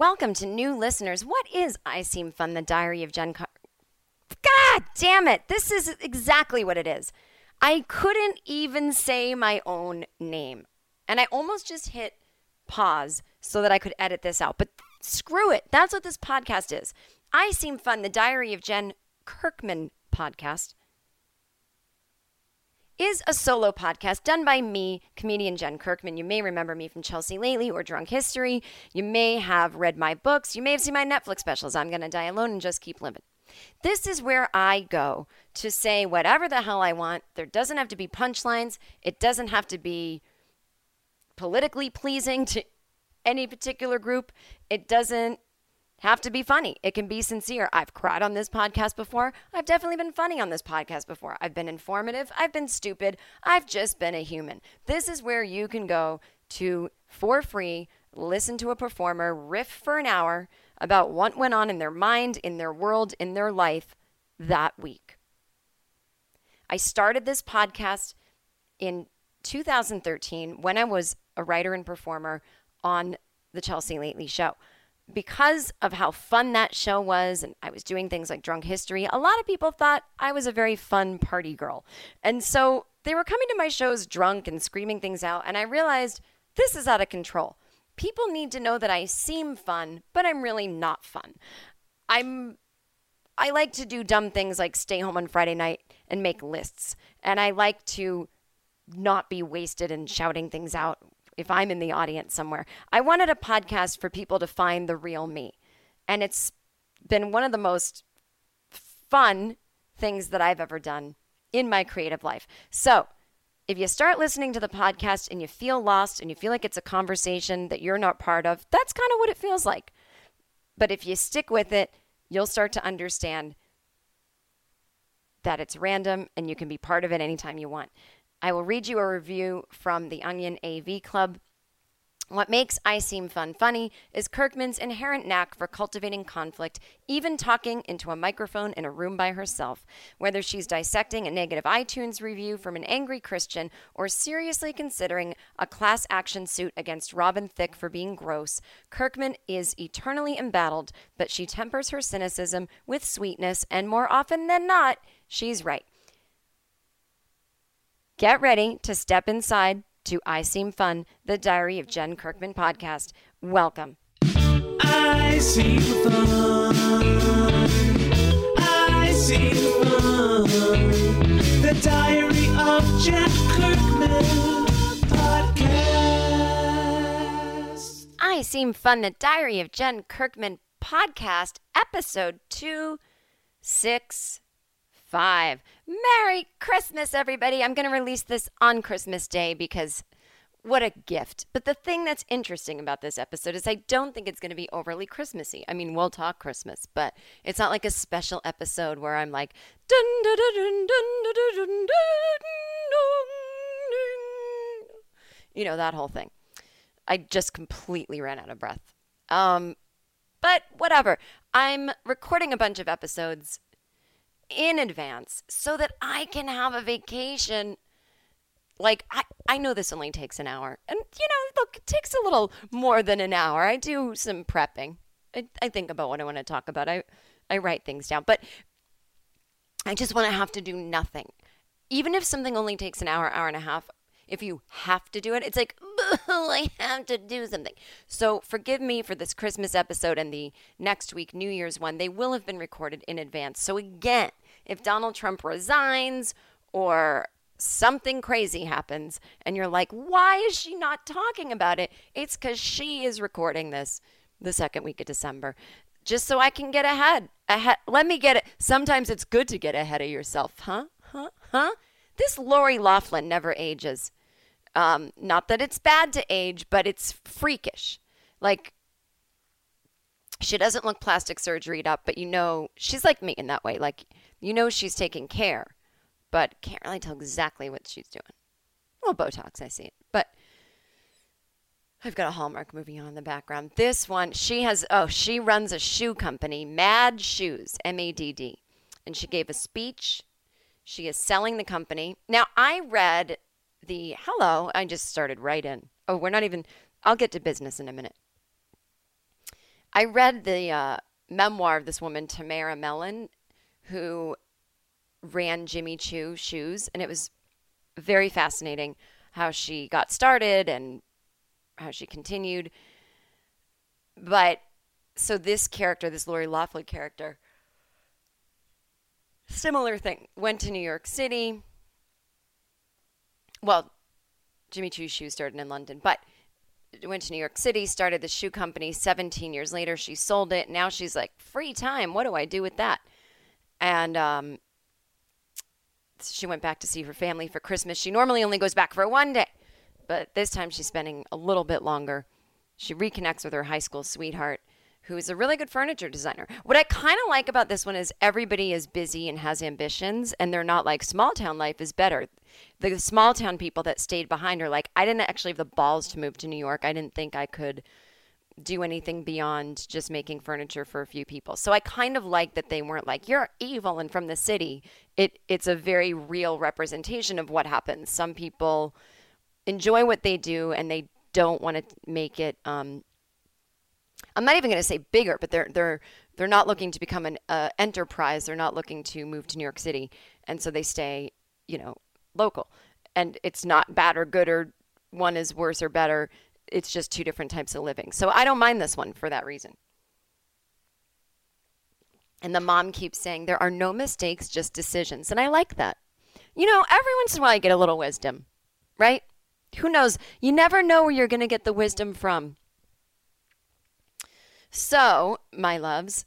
Welcome to new listeners. What is I Seem Fun, the Diary of Jen Car- God damn it. This is exactly what it is. I couldn't even say my own name. And I almost just hit pause so that I could edit this out. But screw it. That's what this podcast is. I Seem Fun, the Diary of Jen Kirkman podcast is a solo podcast done by me, comedian Jen Kirkman. You may remember me from Chelsea Lately or Drunk History. You may have read my books. You may have seen my Netflix specials. I'm to die alone and just keep living. This is where I go to say whatever the hell I want. There doesn't have to be punchlines, it doesn't have to be politically pleasing to any particular group. It doesn't have to be funny. It can be sincere. I've cried on this podcast before. I've definitely been funny on this podcast before. I've been informative. I've been stupid. I've just been a human. This is where you can go to, for free, listen to a performer riff for an hour about what went on in their mind, in their world, in their life that week. I started this podcast in 2013 when I was a writer and performer on the Chelsea Lately show because of how fun that show was, and I was doing things like drunk history, a lot of people thought I was a very fun party girl. And so they were coming to my shows drunk and screaming things out, and I realized this is out of control. People need to know that I seem fun, but I'm really not fun. I'm I like to do dumb things like stay home on Friday night and make lists. And I like to not be wasted and shouting things out if I'm in the audience somewhere. I wanted a podcast for people to find the real me. And it's been one of the most fun things that I've ever done in my creative life. So, if you start listening to the podcast and you feel lost and you feel like it's a conversation that you're not part of, that's kind of what it feels like. But if you stick with it, you'll start to understand that it's random and you can be part of it anytime you want. I will read you a review from the Onion AV Club. What makes I Seem Fun funny is Kirkman's inherent knack for cultivating conflict, even talking into a microphone in a room by herself. Whether she's dissecting a negative iTunes review from an angry Christian or seriously considering a class action suit against Robin Thicke for being gross, Kirkman is eternally embattled, but she tempers her cynicism with sweetness, and more often than not, she's right. Get ready to step inside to I Seem Fun, the Diary of Jen Kirkman podcast. Welcome. I seem fun. I seem fun. The Diary of Jen Kirkman podcast. I Seem Fun, the Diary of Jen Kirkman podcast, episode 265. Merry Christmas, everybody. I'm going to release this on Christmas Day because what a gift. But the thing that's interesting about this episode is I don't think it's going to be overly Christmassy. I mean, we'll talk Christmas, but it's not like a special episode where I'm like, dun, dun, dun, dun, dun, dun, dun, dun, you know, that whole thing. I just completely ran out of breath. Um, but whatever. I'm recording a bunch of episodes in advance so that I can have a vacation. Like, I, I know this only takes an hour. And, you know, look, it takes a little more than an hour. I do some prepping. I, I think about what I want to talk about. I, I write things down. But I just want to have to do nothing. Even if something only takes an hour, hour and a half, if you have to do it, it's like, I have to do something. So forgive me for this Christmas episode and the next week, New Year's one. They will have been recorded in advance. So again, if Donald Trump resigns or something crazy happens and you're like, why is she not talking about it? It's because she is recording this the second week of December just so I can get ahead. Ahead. Let me get it. Sometimes it's good to get ahead of yourself, huh? Huh? Huh? This Lori Laughlin never ages. Um, not that it's bad to age, but it's freakish. Like she doesn't look plastic surgeryed up, but you know she's like me in that way. Like you know she's taking care, but can't really tell exactly what she's doing. Well, Botox, I see it, but I've got a Hallmark movie on in the background. This one, she has, oh, she runs a shoe company, Mad Shoes, M A D D. And she gave a speech. She is selling the company. Now, I read the, hello, I just started right in. Oh, we're not even, I'll get to business in a minute. I read the uh, memoir of this woman, Tamara Mellon, who ran Jimmy Choo shoes. And it was very fascinating how she got started and how she continued. But so this character, this Lori Laughlin character, similar thing, went to New York City. Well, Jimmy Choo's shoes started in London, but went to New York City, started the shoe company. 17 years later, she sold it. Now she's like, free time. What do I do with that? And um, she went back to see her family for Christmas. She normally only goes back for one day but this time she's spending a little bit longer. She reconnects with her high school sweetheart, who is a really good furniture designer. What I kind of like about this one is everybody is busy and has ambitions, and they're not like small town life is better. The small town people that stayed behind are like, I didn't actually have the balls to move to New York. I didn't think I could do anything beyond just making furniture for a few people. So I kind of like that they weren't like you're evil and from the city. It it's a very real representation of what happens. Some people enjoy what they do and they don't want to make it um, I'm not even going to say bigger, but they're they're they're not looking to become an uh, enterprise. They're not looking to move to New York City, and so they stay, you know, local. And it's not bad or good or one is worse or better. It's just two different types of living. So I don't mind this one for that reason. And the mom keeps saying there are no mistakes, just decisions, and I like that. You know, every once in a while you get a little wisdom, right? Who knows? You never know where you're going to get the wisdom from. So, my loves,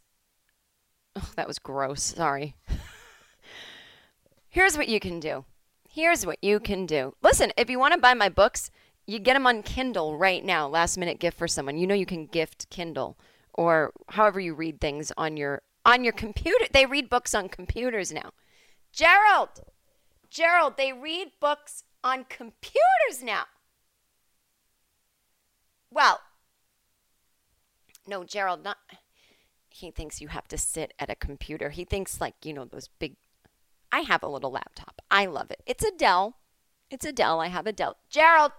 oh, that was gross. Sorry. Here's what you can do. Here's what you can do. Listen, if you want to buy my books, you get them on Kindle right now. Last minute gift for someone. You know you can gift Kindle or however you read things on your on your computer. They read books on computers now. Gerald, Gerald, they read books on computers now. Well, no, Gerald, not. He thinks you have to sit at a computer. He thinks, like, you know, those big. I have a little laptop. I love it. It's a Dell. It's a Dell. I have a Dell. Gerald,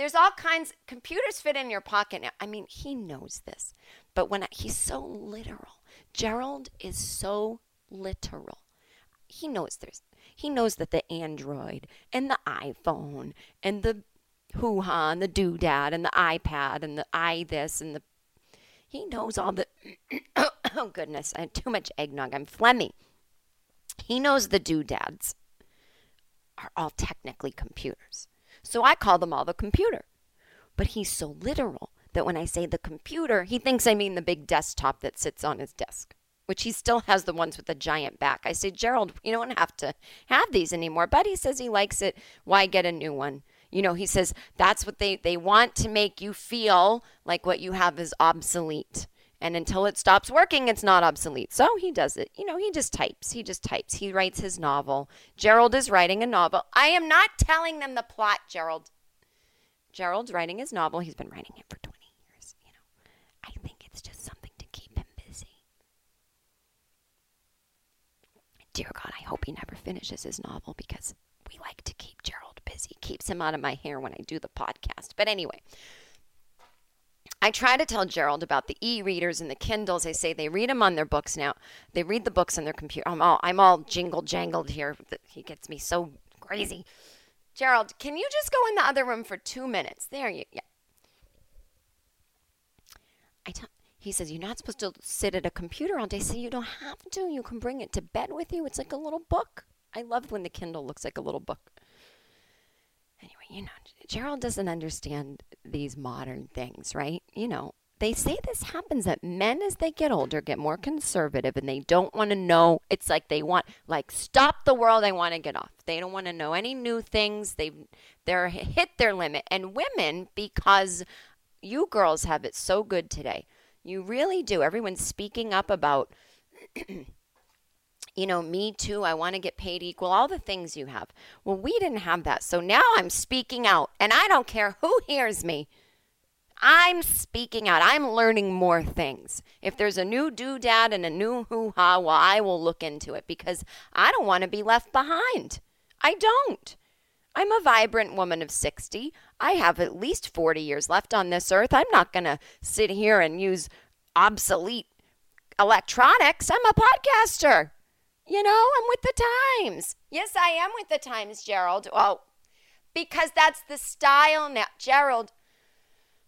there's all kinds. Computers fit in your pocket now. I mean, he knows this, but when I, he's so literal, Gerald is so literal. He knows there's he knows that the Android and the iPhone and the hoo ha and the doodad and the iPad and the i this and the he knows all the oh goodness, I had too much eggnog. I'm phlegmy. He knows the doodads are all technically computers. So I call them all the computer. But he's so literal that when I say the computer, he thinks I mean the big desktop that sits on his desk which he still has the ones with the giant back. I say, Gerald, you don't have to have these anymore. But he says he likes it. Why get a new one? You know, he says that's what they, they want to make you feel like what you have is obsolete. And until it stops working, it's not obsolete. So he does it. You know, he just types. He just types. He writes his novel. Gerald is writing a novel. I am not telling them the plot, Gerald. Gerald's writing his novel. He's been writing it for 20 years. You know, I think it's just something to keep him busy. Dear God, I hope he never finishes his novel because we like to keep Gerald busy. Keeps him out of my hair when I do the podcast. But anyway, I try to tell Gerald about the e-readers and the Kindles. They say they read them on their books now. They read the books on their computer. I'm all I'm all jingle jangled here. He gets me so crazy. Gerald, can you just go in the other room for two minutes? There you yeah. I tell he says you're not supposed to sit at a computer all day. I say you don't have to. You can bring it to bed with you. It's like a little book. I love when the Kindle looks like a little book. Anyway, you know, Gerald doesn't understand these modern things, right? You know, they say this happens that men as they get older get more conservative and they don't want to know it's like they want like stop the world they want to get off. They don't want to know any new things they've they're hit their limit. And women because you girls have it so good today you really do. Everyone's speaking up about you know, me too, I want to get paid equal, all the things you have. Well, we didn't have that. So now I'm speaking out, and I don't care who hears me. I'm speaking out. I'm learning more things. If there's a new doodad and a new hoo ha, well, I will look into it because I don't want to be left behind. I don't. I'm a vibrant woman of 60. I have at least 40 years left on this earth. I'm not going to sit here and use obsolete electronics. I'm a podcaster. You know, I'm with the times. Yes, I am with the times, Gerald. Well, because that's the style now. Gerald,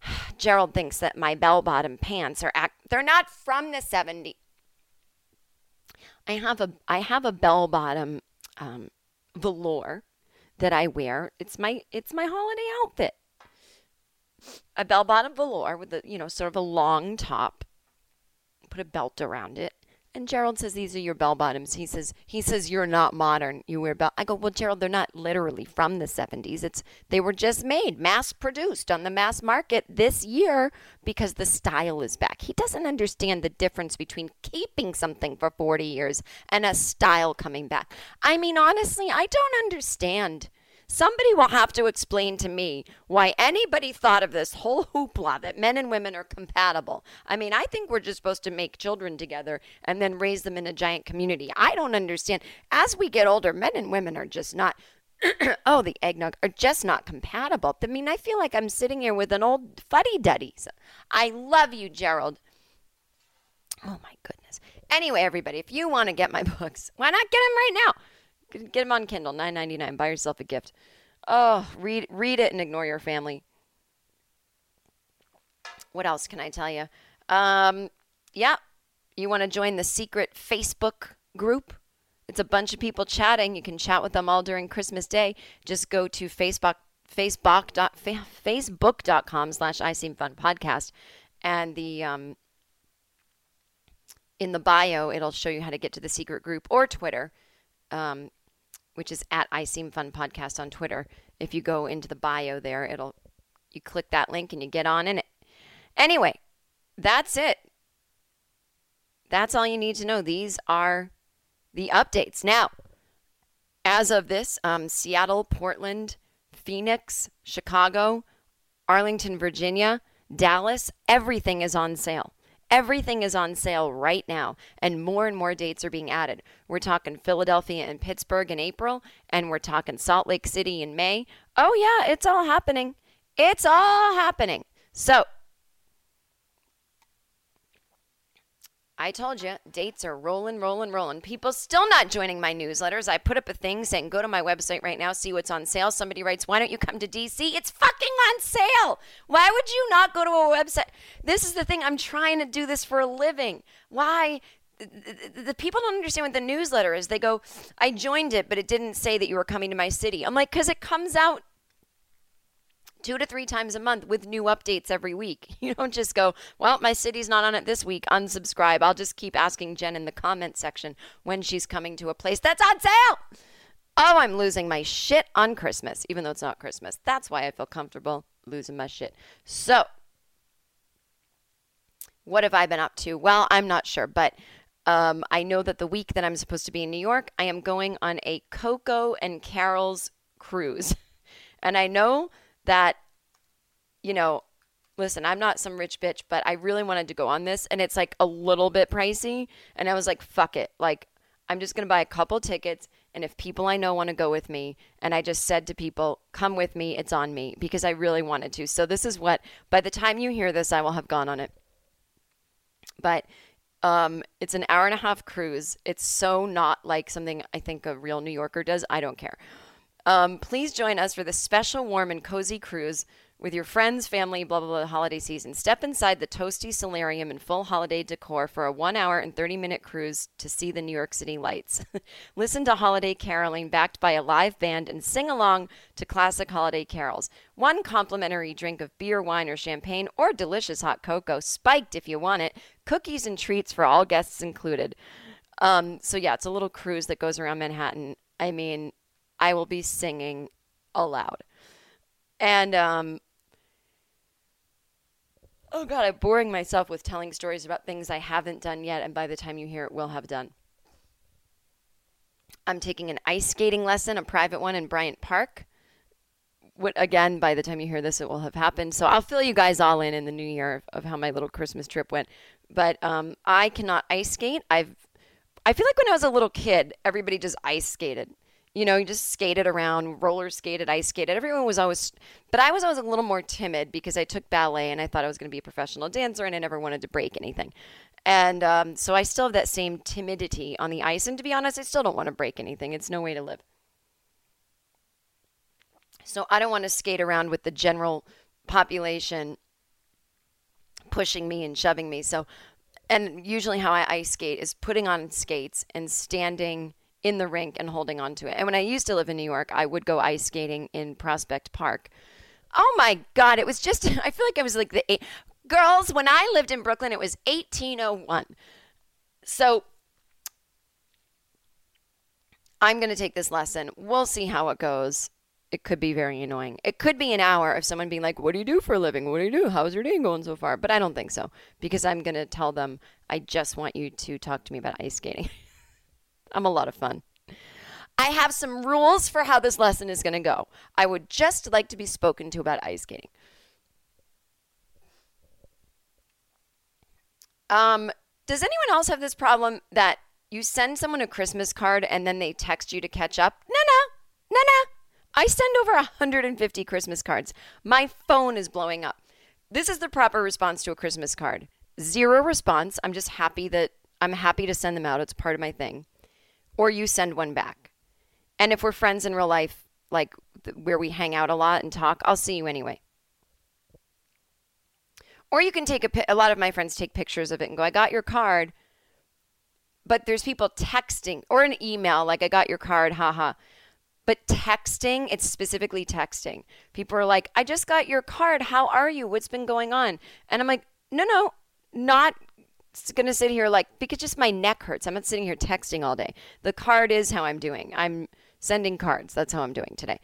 Gerald thinks that my bell bottom pants are act they're not from the 70s. I have a I have a bell bottom um, velour that I wear. It's my it's my holiday outfit. A bell bottom velour with a you know sort of a long top. Put a belt around it. And Gerald says these are your bell bottoms. He says he says you're not modern. You wear bell. I go well, Gerald. They're not literally from the 70s. It's they were just made, mass produced on the mass market this year because the style is back. He doesn't understand the difference between keeping something for 40 years and a style coming back. I mean, honestly, I don't understand. Somebody will have to explain to me why anybody thought of this whole hoopla that men and women are compatible. I mean, I think we're just supposed to make children together and then raise them in a giant community. I don't understand. As we get older, men and women are just not oh, the eggnog are just not compatible. I mean, I feel like I'm sitting here with an old fuddy duddy. I love you, Gerald. Oh my goodness. Anyway, everybody, if you want to get my books, why not get them right now? Get them on Kindle, nine ninety nine. Buy yourself a gift. Oh, read read it and ignore your family. What else can I tell you? Um, yeah, you want to join the secret Facebook group? It's a bunch of people chatting. You can chat with them all during Christmas Day. Just go to Facebook Facebook dot, Facebook.com slash I Seem Fun podcast. And the um, in the bio, it'll show you how to get to the secret group or Twitter. Um, which is at I Seem Fun Podcast on Twitter. If you go into the bio there, it'll you click that link and you get on in it. Anyway, that's it. That's all you need to know. These are the updates. Now, as of this, um, Seattle, Portland, Phoenix, Chicago, Arlington, Virginia, Dallas, everything is on sale. Everything is on sale right now, and more and more dates are being added. We're talking Philadelphia and Pittsburgh in April, and we're talking Salt Lake City in May. Oh, yeah, it's all happening. It's all happening. So, I told you, dates are rolling, rolling, rolling. People still not joining my newsletters. I put up a thing saying, go to my website right now, see what's on sale. Somebody writes, why don't you come to DC? It's fucking on sale. Why would you not go to a website? This is the thing. I'm trying to do this for a living. Why? The, people don't understand what the newsletter is. They go, I joined it, but it didn't say that you were coming to my city. I'm like, because it comes out two to three times a month with new updates every week. You don't just go, well, my city's not on it this week, unsubscribe. I'll just keep asking Jen in the comment section when she's coming to a place that's on sale. Oh, I'm losing my shit on Christmas, even though it's not Christmas. That's why I feel comfortable losing my shit. So, what have I been up to? Well, I'm not sure, but um, I know that the week that I'm supposed to be in New York, I am going on a Cocoa and Carols cruise. And I know that you know, listen, I'm not some rich bitch, but I really wanted to go on this and it's like a little bit pricey. And I was like, fuck it. Like, I'm just going to buy a couple tickets. And if people I know want to go with me, and I just said to people, come with me, it's on me because I really wanted to. So this is what, by the time you hear this, I will have gone on it. But um, it's an hour and a half cruise. It's so not like something I think a real New Yorker does. I don't care. Um, please join us for this special, warm, and cozy cruise with your friends, family, blah, blah, blah, holiday season. Step inside the toasty solarium in full holiday decor for a one hour and 30 minute cruise to see the New York City lights. Listen to holiday caroling backed by a live band and sing along to classic holiday carols. One complimentary drink of beer, wine, or champagne, or delicious hot cocoa, spiked if you want it. Cookies and treats for all guests included. Um, so, yeah, it's a little cruise that goes around Manhattan. I mean, I will be singing aloud. And um, oh god, I'm boring myself with telling stories about things I haven't done yet, and by the time you hear it, will have done. I'm taking an ice skating lesson, a private one in Bryant Park. What again? By the time you hear this, it will have happened. So I'll fill you guys all in in the new year of, of how my little Christmas trip went. But um, I cannot ice skate. I've I feel like when I was a little kid, everybody just ice skated. You know, you just skated around, roller skated, ice skated. Everyone was always, but I was always a little more timid because I took ballet and I thought I was going to be a professional dancer and I never wanted to break anything. And um, so I still have that same timidity on the ice. And to be honest, I still don't want to break anything. It's no way to live. So I don't want to skate around with the general population pushing me and shoving me. So, and usually how I ice skate is putting on skates and standing in the rink and holding on to it. And when I used to live in New York, I would go ice skating in Prospect Park. Oh my God, it was just, I feel like I was like the eight, girls, when I lived in Brooklyn, it was 1801. So I'm going to take this lesson. We'll see how it goes. It could be very annoying. It could be an hour of someone being like, What do you do for a living? What do you do? How's your day going so far? But I don't think so because I'm going to tell them, I just want you to talk to me about ice skating. I'm a lot of fun. I have some rules for how this lesson is going to go. I would just like to be spoken to about ice skating. Um, does anyone else have this problem that you send someone a Christmas card and then they text you to catch up? No, no, no, no. I send over 150 Christmas cards. My phone is blowing up. This is the proper response to a Christmas card. Zero response. I'm just happy that I'm happy to send them out. It's part of my thing or you send one back. And if we're friends in real life, like where we hang out a lot and talk, I'll see you anyway. Or you can take a a lot of my friends take pictures of it and go, "I got your card." But there's people texting or an email like, "I got your card." Haha. But texting, it's specifically texting. People are like, "I just got your card. How are you? What's been going on?" And I'm like, "No, no, not going to sit here like because just my neck hurts. I'm not sitting here texting all day. The card is how I'm doing. I'm sending cards. That's how I'm doing today.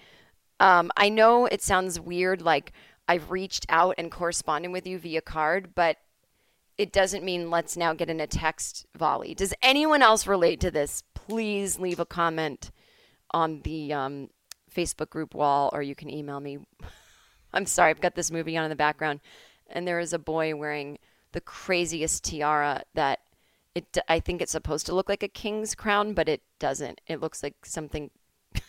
Um, I know it sounds weird, like I've reached out and corresponded with you via card, but it doesn't mean let's now get in a text volley. Does anyone else relate to this? Please leave a comment on the um, Facebook group wall, or you can email me. I'm sorry, I've got this movie on in the background, and there is a boy wearing the craziest tiara that it I think it's supposed to look like a king's crown, but it doesn't. It looks like something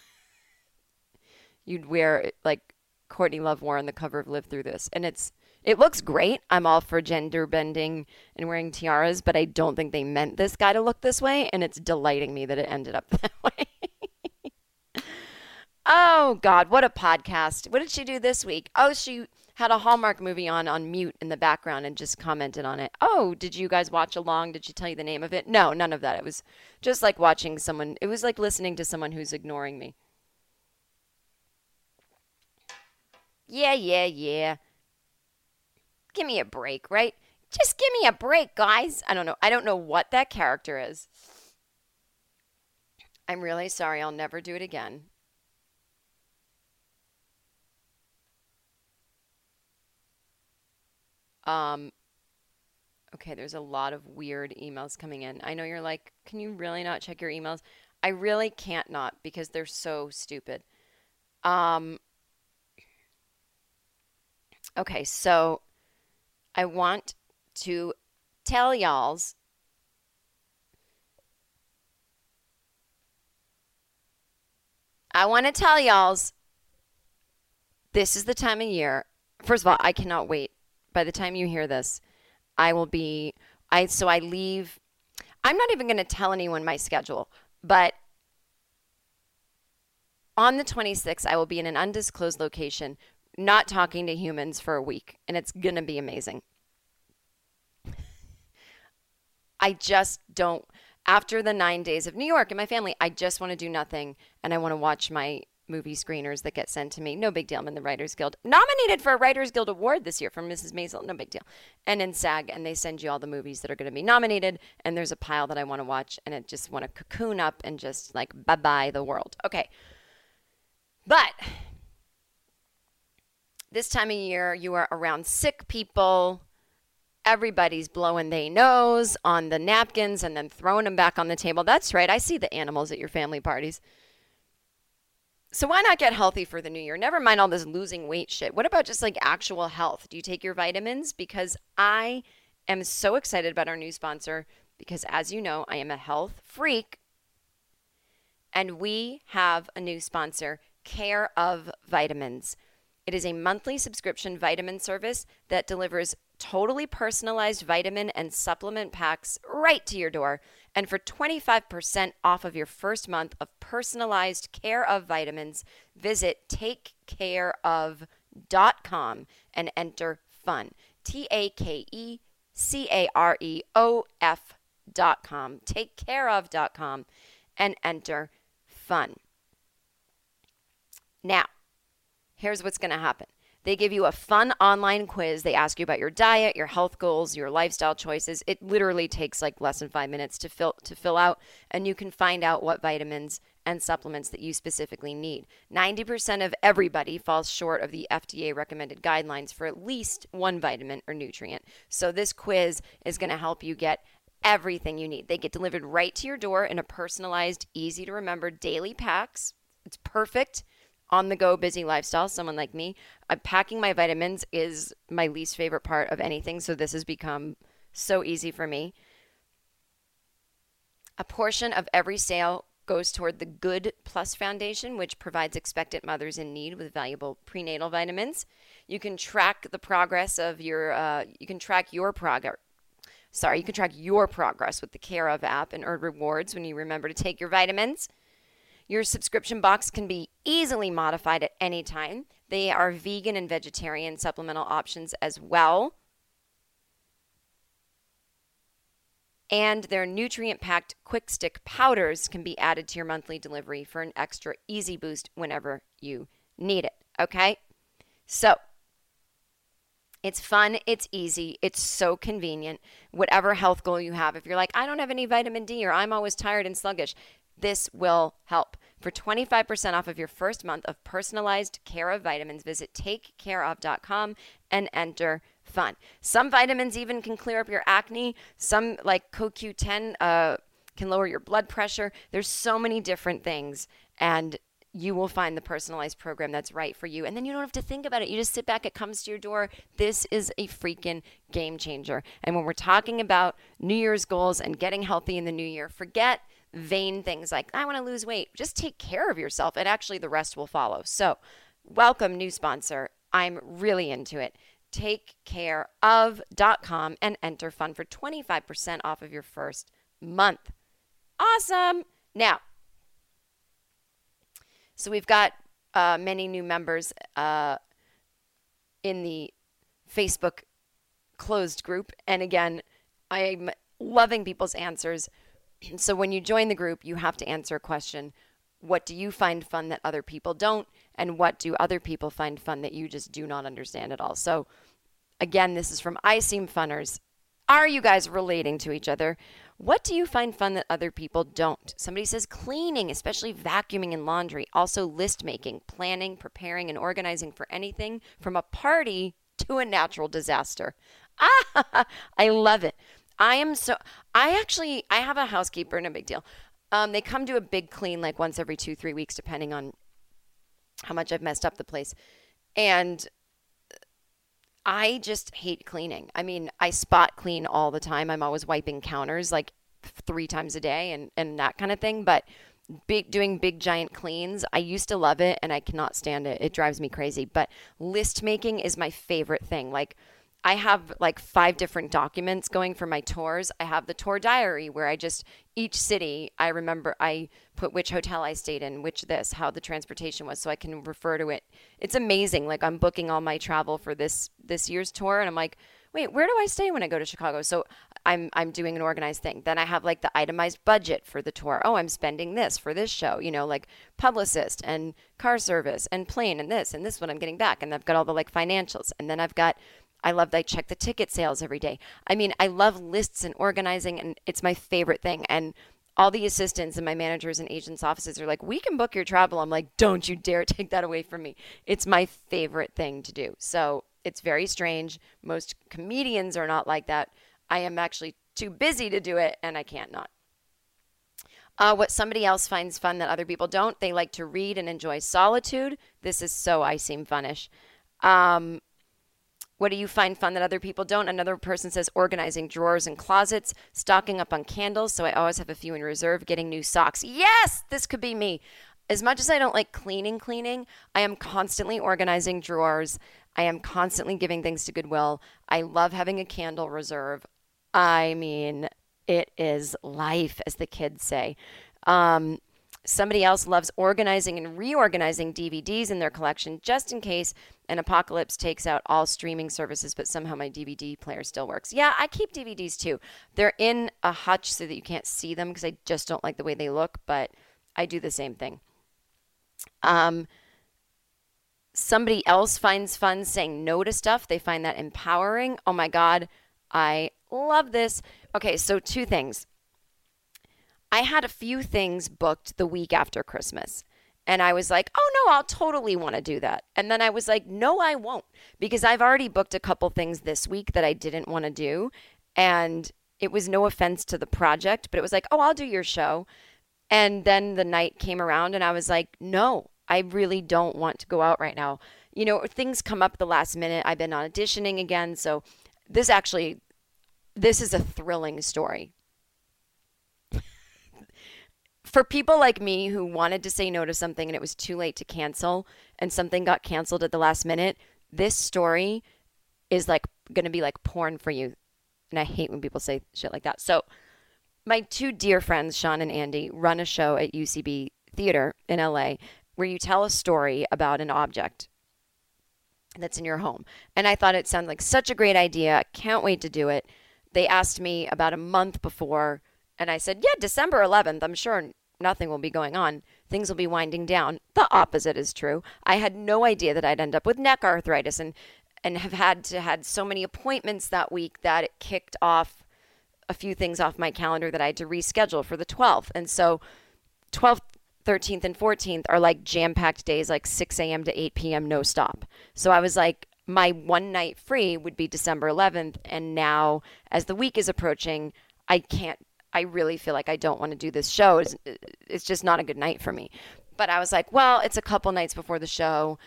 you'd wear like Courtney Love wore on the cover of Live Through This. And it's it looks great. I'm all for gender bending and wearing tiaras, but I don't think they meant this guy to look this way, and it's delighting me that it ended up that way. oh God, what a podcast. What did she do this week? Oh, she had a Hallmark movie on on mute in the background and just commented on it. Oh, did you guys watch along? Did she tell you the name of it? No, none of that. It was just like watching someone, it was like listening to someone who's ignoring me. Yeah, yeah, yeah. Give me a break, right? Just give me a break, guys. I don't know. I don't know what that character is. I'm really sorry. I'll never do it again. Um, okay, there's a lot of weird emails coming in. I know you're like, can you really not check your emails? I really can't not because they're so stupid. Um, Okay, so I want to tell y'all's I want to tell y'all's this is the time of year. First of all, I cannot wait. By the time you hear this, I will be I so I leave I'm not even going to tell anyone my schedule, but on the 26th I will be in an undisclosed location not talking to humans for a week and it's going to be amazing. I just don't after the 9 days of New York and my family, I just want to do nothing and I want to watch my movie screeners that get sent to me. No big deal. I'm in the Writers Guild. Nominated for a Writers Guild Award this year from Mrs. Maisel. No big deal. And in SAG, and they send you all the movies that are going to be nominated. And there's a pile that I want to watch, and I just want to cocoon up and just like bye bye the world. Okay. But this time of year, you are around sick people. Everybody's blowing their nose on the napkins and then throwing them back on the table. That's right. I see the animals at your family parties. So why not get healthy for the new year? Never mind all this losing weight shit. What about just like actual health? Do you take your vitamins? Because I am so excited about our new sponsor because as you know, I am a health freak. And we have a new sponsor, Care of Vitamins. It is a monthly subscription vitamin service that delivers totally personalized vitamin and supplement packs right to your door. And for 25% off of your first month of personalized care of vitamins, visit takecareof.com and enter FUN. T A K E C A R E O F.com. Takecareof.com and enter FUN. Now, here's what's going to happen. They give you a fun online quiz. They ask you about your diet, your health goals, your lifestyle choices. It literally takes like less than 5 minutes to fill to fill out and you can find out what vitamins and supplements that you specifically need. 90% of everybody falls short of the FDA recommended guidelines for at least one vitamin or nutrient. So this quiz is going to help you get everything you need. They get delivered right to your door in a personalized, easy to remember daily packs. It's perfect on the go busy lifestyle, someone like me, uh, packing my vitamins is my least favorite part of anything. So this has become so easy for me. A portion of every sale goes toward the Good Plus Foundation, which provides expectant mothers in need with valuable prenatal vitamins. You can track the progress of your, uh, you can track your progress. Sorry, you can track your progress with the Care of app and earn rewards when you remember to take your vitamins. Your subscription box can be easily modified at any time. They are vegan and vegetarian supplemental options as well. And their nutrient packed quick stick powders can be added to your monthly delivery for an extra easy boost whenever you need it. Okay? So, it's fun, it's easy, it's so convenient. Whatever health goal you have, if you're like, I don't have any vitamin D or I'm always tired and sluggish, this will help. For 25% off of your first month of personalized care of vitamins, visit takecareof.com and enter FUN. Some vitamins even can clear up your acne. Some, like CoQ10, uh, can lower your blood pressure. There's so many different things. And you will find the personalized program that's right for you. And then you don't have to think about it. You just sit back, it comes to your door. This is a freaking game changer. And when we're talking about New Year's goals and getting healthy in the new year, forget vain things like, I want to lose weight. Just take care of yourself, and actually the rest will follow. So, welcome, new sponsor. I'm really into it. Takecareof.com and enter fun for 25% off of your first month. Awesome. Now, so we've got uh, many new members uh, in the Facebook closed group. And again, I'm loving people's answers. So when you join the group, you have to answer a question What do you find fun that other people don't? And what do other people find fun that you just do not understand at all? So again, this is from I Seem Funners. Are you guys relating to each other? What do you find fun that other people don't? Somebody says cleaning, especially vacuuming and laundry. Also, list making, planning, preparing, and organizing for anything from a party to a natural disaster. Ah, I love it. I am so. I actually I have a housekeeper, no big deal. Um, they come do a big clean like once every two three weeks, depending on how much I've messed up the place. And I just hate cleaning. I mean, I spot clean all the time. I'm always wiping counters like three times a day and, and that kind of thing. But big doing big giant cleans, I used to love it and I cannot stand it. It drives me crazy. But list making is my favorite thing. Like I have like five different documents going for my tours. I have the tour diary where I just each city I remember I put which hotel I stayed in, which this, how the transportation was so I can refer to it. It's amazing. Like I'm booking all my travel for this this year's tour and I'm like, "Wait, where do I stay when I go to Chicago?" So I'm I'm doing an organized thing. Then I have like the itemized budget for the tour. Oh, I'm spending this for this show, you know, like publicist and car service and plane and this and this what I'm getting back and I've got all the like financials. And then I've got I love that I check the ticket sales every day. I mean, I love lists and organizing, and it's my favorite thing. And all the assistants and my managers and agents' offices are like, we can book your travel. I'm like, don't you dare take that away from me. It's my favorite thing to do. So it's very strange. Most comedians are not like that. I am actually too busy to do it, and I can't not. Uh, what somebody else finds fun that other people don't, they like to read and enjoy solitude. This is so I seem funnish. Um, what do you find fun that other people don't? Another person says organizing drawers and closets, stocking up on candles, so I always have a few in reserve, getting new socks. Yes, this could be me. As much as I don't like cleaning, cleaning, I am constantly organizing drawers. I am constantly giving things to Goodwill. I love having a candle reserve. I mean, it is life, as the kids say. Um, Somebody else loves organizing and reorganizing DVDs in their collection just in case an apocalypse takes out all streaming services, but somehow my DVD player still works. Yeah, I keep DVDs too. They're in a hutch so that you can't see them because I just don't like the way they look, but I do the same thing. Um, somebody else finds fun saying no to stuff. They find that empowering. Oh my God, I love this. Okay, so two things. I had a few things booked the week after Christmas. And I was like, oh no, I'll totally want to do that. And then I was like, no, I won't, because I've already booked a couple things this week that I didn't want to do. And it was no offense to the project, but it was like, oh, I'll do your show. And then the night came around and I was like, no, I really don't want to go out right now. You know, things come up the last minute. I've been auditioning again. So this actually, this is a thrilling story for people like me who wanted to say no to something and it was too late to cancel and something got canceled at the last minute, this story is like going to be like porn for you. And I hate when people say shit like that. So, my two dear friends, Sean and Andy, run a show at UCB Theater in LA where you tell a story about an object that's in your home. And I thought it sounded like such a great idea. Can't wait to do it. They asked me about a month before, and I said, Yeah, December 11th. I'm sure nothing will be going on. Things will be winding down. The opposite is true. I had no idea that I'd end up with neck arthritis and and have had to had so many appointments that week that it kicked off a few things off my calendar that I had to reschedule for the 12th. And so 12th, 13th, and 14th are like jam packed days, like 6 a.m. to 8 p.m., no stop. So I was like, my one night free would be December 11th. And now, as the week is approaching, I can't I really feel like I don't want to do this show. It's, uh, it's just not a good night for me. But I was like, well, it's a couple nights before the show.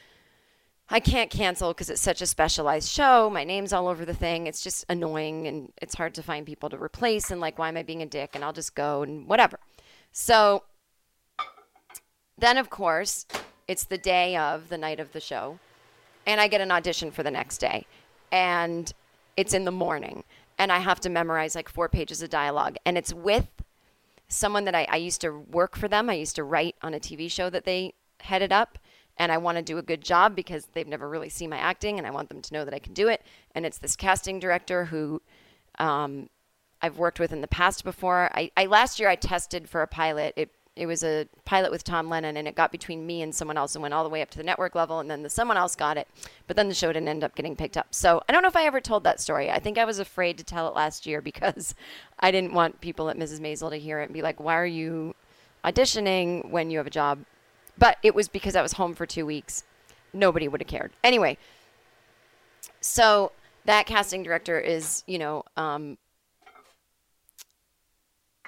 I can't cancel because it's such a specialized show. My name's all over the thing. It's just annoying and it's hard to find people to replace. And like, why am I being a dick? And I'll just go and whatever. So then, of course, it's the day of the night of the show. And I get an audition for the next day. And it's in the morning and I have to memorize like four pages of dialogue. And it's with someone that I, I used to work for them. I used to write on a TV show that they headed up. And I want to do a good job because they've never really seen my acting and I want them to know that I can do it. And it's this casting director who um, I've worked with in the past before. I, I last year I tested for a pilot. It it was a pilot with Tom Lennon, and it got between me and someone else and went all the way up to the network level, and then the someone else got it, but then the show didn't end up getting picked up. So I don't know if I ever told that story. I think I was afraid to tell it last year because I didn't want people at Mrs. Maisel to hear it and be like, "Why are you auditioning when you have a job?" But it was because I was home for two weeks. Nobody would have cared anyway. So that casting director is, you know, um,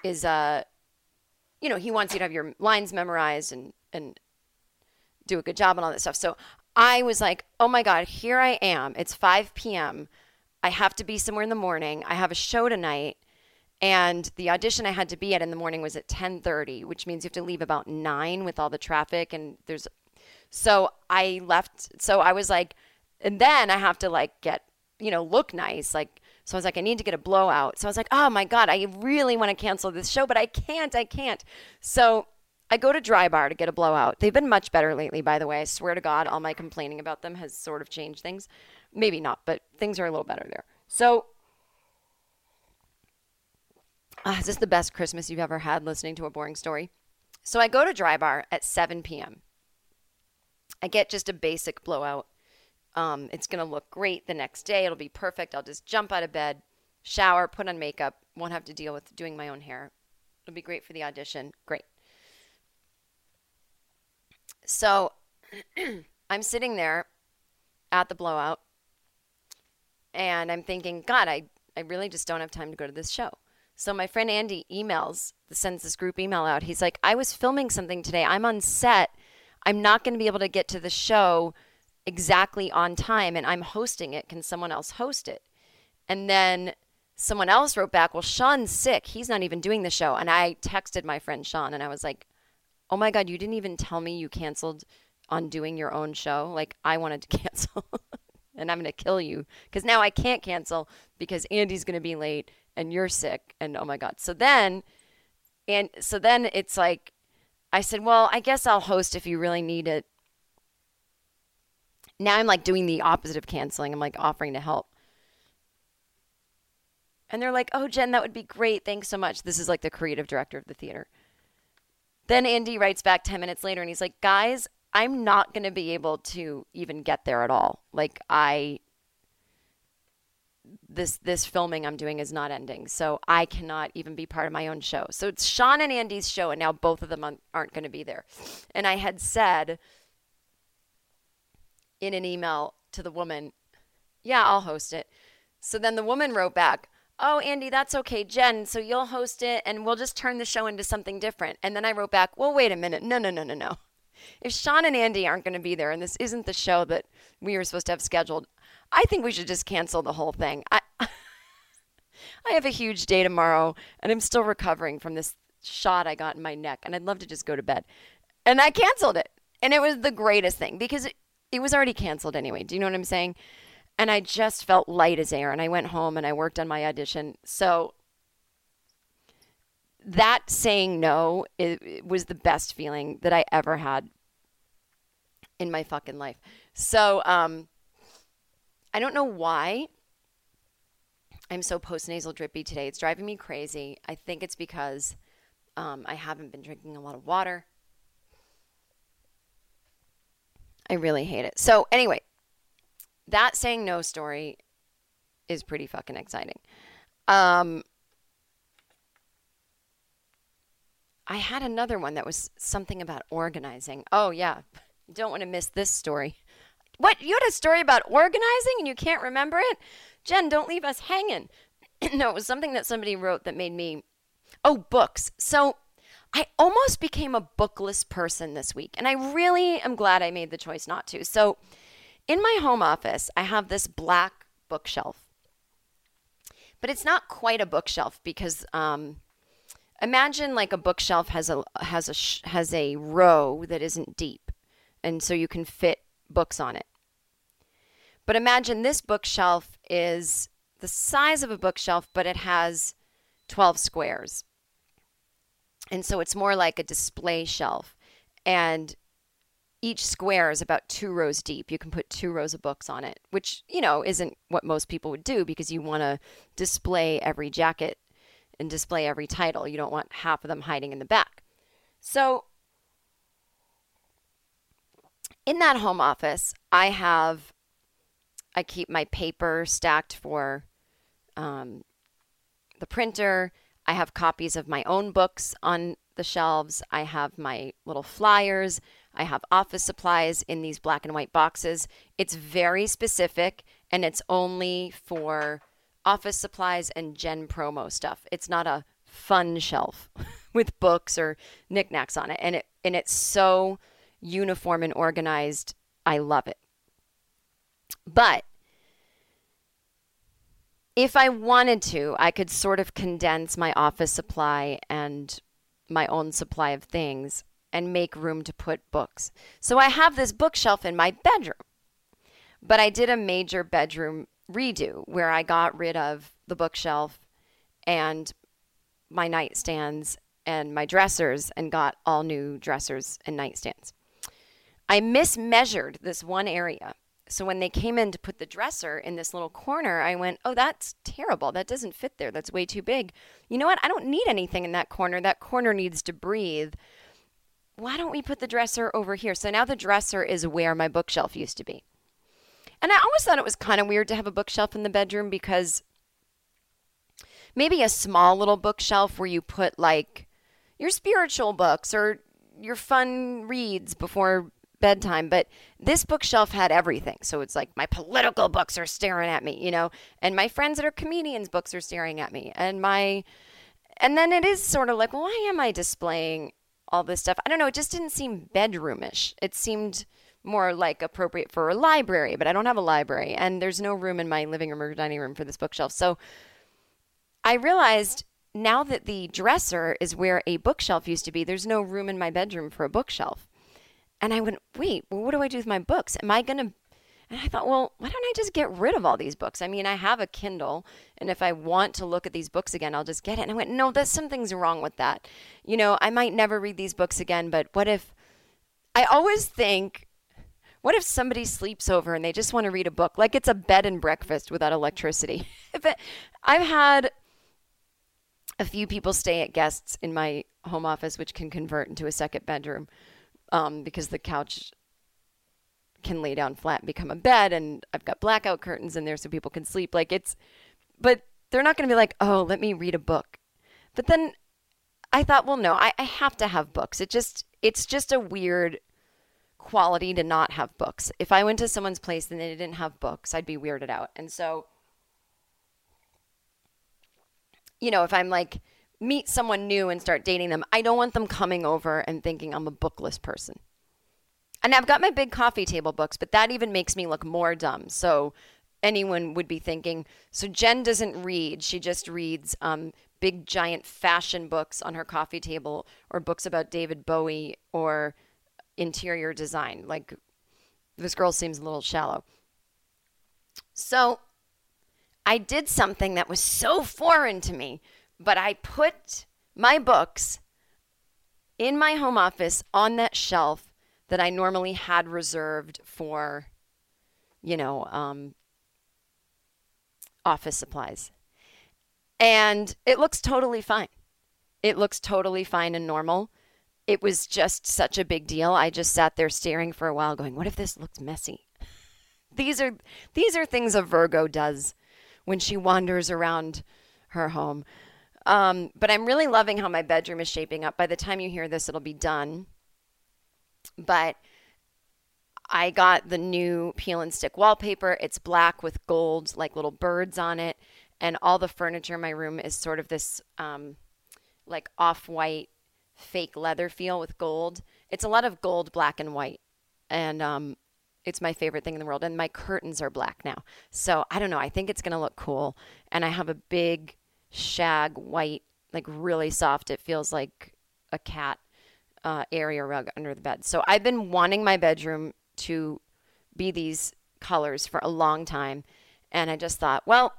is uh you know, he wants you to have your lines memorized and and do a good job and all that stuff. So I was like, oh my God, here I am. It's 5 p.m. I have to be somewhere in the morning. I have a show tonight. And the audition I had to be at in the morning was at 10:30, which means you have to leave about 9 with all the traffic and there's so I left so I was like and then I have to like get, you know, look nice like so I was like I need to get a blowout. So I was like, "Oh my god, I really want to cancel this show, but I can't. I can't." So I go to Drybar to get a blowout. They've been much better lately, by the way. I swear to God, all my complaining about them has sort of changed things. Maybe not, but things are a little better there. So, ah, is this the best Christmas you've ever had listening to a boring story? So I go to Drybar at 7 p.m. I get just a basic blowout. Um, it's going to look great the next day. It'll be perfect. I'll just jump out of bed, shower, put on makeup, won't have to deal with doing my own hair. It'll be great for the audition. Great. So I'm sitting there at the blowout and I'm thinking, God, I, I really just don't have time to go to this show. So my friend Andy emails, sends this group email out. He's like, I was filming something today. I'm on set. I'm not going to be able to get to the show exactly on time and I'm hosting it. Can someone else host it? And then someone else wrote back, Well, Sean's sick. He's not even doing the show. And I texted my friend Sean and I was like, Oh my God, you didn't even tell me you canceled on doing your own show. Like, I wanted to cancel and I'm going to kill you because now I can't cancel because Andy's going to be late and you're sick. And oh my God. So then, and so then it's like, I said, Well, I guess I'll host if you really need it. Now I'm like doing the opposite of canceling. I'm like offering to help. And they're like, oh, Jen, that would be great. Thanks so much. This is like the creative director of the theater. Then Andy writes back 10 minutes later and he's like, guys, I'm not going to be able to even get there at all. Like, I. This this filming I'm doing is not ending, so I cannot even be part of my own show. So it's Sean and Andy's show, and now both of them aren't going to be there. And I had said in an email to the woman, Yeah, I'll host it. So then the woman wrote back, Oh, Andy, that's okay, Jen. So you'll host it and we'll just turn the show into something different. And then I wrote back, Well, wait a minute. No, no, no, no, no. If Sean and Andy aren't going to be there and this isn't the show that we were supposed to have scheduled, I think we should just cancel the whole thing. I, I have a huge day tomorrow and I'm still recovering from this shot I got in my neck and I'd love to just go to bed. And I canceled it. And it was the greatest thing because it, it was already canceled anyway. Do you know what I'm saying? And I just felt light as air. And I went home and I worked on my audition. So that saying no it, it was the best feeling that I ever had in my fucking life. So um, I don't know why I'm so postnasal drippy today. It's driving me crazy. I think it's because um, I haven't been drinking a lot of water. I really hate it. So, anyway, that saying no story is pretty fucking exciting. Um, I had another one that was something about organizing. Oh, yeah. You don't want to miss this story. What? You had a story about organizing and you can't remember it? Jen, don't leave us hanging. no, it was something that somebody wrote that made me. Oh, books. So I almost became a bookless person this week, and I really am glad I made the choice not to. So, in my home office, I have this black bookshelf, but it's not quite a bookshelf because um, imagine like a bookshelf has a has a has a row that isn't deep, and so you can fit books on it. But imagine this bookshelf is the size of a bookshelf, but it has 12 squares. And so it's more like a display shelf. And each square is about two rows deep. You can put two rows of books on it, which, you know, isn't what most people would do because you want to display every jacket and display every title. You don't want half of them hiding in the back. So, in that home office, I have, I keep my paper stacked for um, the printer. I have copies of my own books on the shelves. I have my little flyers. I have office supplies in these black and white boxes. It's very specific and it's only for office supplies and Jen promo stuff. It's not a fun shelf with books or knickknacks on it. And it and it's so uniform and organized. I love it. But if I wanted to, I could sort of condense my office supply and my own supply of things and make room to put books. So I have this bookshelf in my bedroom. But I did a major bedroom redo where I got rid of the bookshelf and my nightstands and my dressers and got all new dressers and nightstands. I mismeasured this one area. So when they came in to put the dresser in this little corner, I went, "Oh, that's terrible. That doesn't fit there. That's way too big." You know what? I don't need anything in that corner. That corner needs to breathe. Why don't we put the dresser over here? So now the dresser is where my bookshelf used to be. And I always thought it was kind of weird to have a bookshelf in the bedroom because maybe a small little bookshelf where you put like your spiritual books or your fun reads before bedtime. But this bookshelf had everything. So it's like my political books are staring at me, you know, and my friends that are comedians' books are staring at me. And my, and then it is sort of like, why am I displaying all this stuff? I don't know. It just didn't seem bedroomish. It seemed more like appropriate for a library, but I don't have a library. And there's no room in my living room or dining room for this bookshelf. So I realized now that the dresser is where a bookshelf used to be, there's no room in my bedroom for a bookshelf. And I went, wait, well, what do I do with my books? Am I going to. And I thought, well, why don't I just get rid of all these books? I mean, I have a Kindle, and if I want to look at these books again, I'll just get it. And I went, no, there's something's wrong with that. You know, I might never read these books again, but what if. I always think, what if somebody sleeps over and they just want to read a book? Like it's a bed and breakfast without electricity. it, I've had a few people stay at guests in my home office, which can convert into a second bedroom um, because the couch can lay down flat and become a bed, and I've got blackout curtains in there so people can sleep. Like it's, but they're not going to be like, oh, let me read a book. But then I thought, well, no, I, I have to have books. It just, it's just a weird quality to not have books. If I went to someone's place and they didn't have books, I'd be weirded out. And so, you know, if I'm like, meet someone new and start dating them, I don't want them coming over and thinking I'm a bookless person. And I've got my big coffee table books, but that even makes me look more dumb. So anyone would be thinking, so Jen doesn't read. She just reads um, big, giant fashion books on her coffee table or books about David Bowie or interior design. Like, this girl seems a little shallow. So I did something that was so foreign to me but I put my books in my home office on that shelf that I normally had reserved for, you know, um, office supplies. And it looks totally fine. It looks totally fine and normal. It was just such a big deal. I just sat there staring for a while going, what if this looks messy? These are these are things a Virgo does when she wanders around her home. Um, but I'm really loving how my bedroom is shaping up. By the time you hear this, it'll be done. But I got the new peel and stick wallpaper. It's black with gold, like little birds on it. And all the furniture in my room is sort of this um, like off white fake leather feel with gold. It's a lot of gold, black, and white. And um, it's my favorite thing in the world. And my curtains are black now. So I don't know. I think it's going to look cool. And I have a big shag white, like really soft. It feels like a cat uh, area rug under the bed. So I've been wanting my bedroom to be these colors for a long time. And I just thought, well,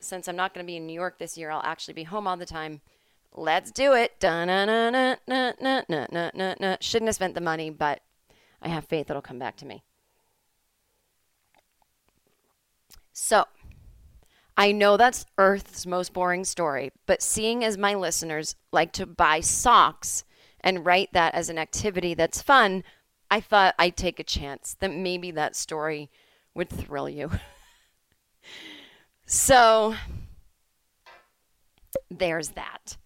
since I'm not going to be in New York this year, I'll actually be home all the time. Let's do it. Shouldn't have spent the money, but I have faith it'll come back to me. So, I know that's Earth's most boring story, but seeing as my listeners like to buy socks and write that as an activity that's fun, I thought I'd take a chance that maybe that story would thrill you. so there's that.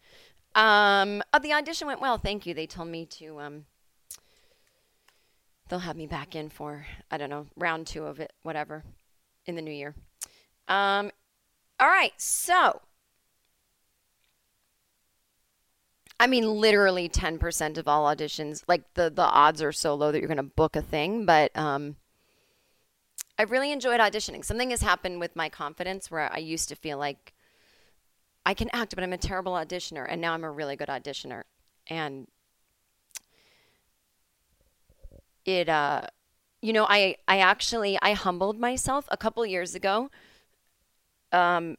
Um, oh, the audition went well. Thank you. They told me to. Um, they'll have me back in for I don't know round two of it, whatever, in the new year. Um, all right, so I mean, literally 10% of all auditions. Like the the odds are so low that you're going to book a thing, but um, I've really enjoyed auditioning. Something has happened with my confidence where I used to feel like I can act, but I'm a terrible auditioner, and now I'm a really good auditioner. And it, uh, you know, I I actually I humbled myself a couple years ago. Um,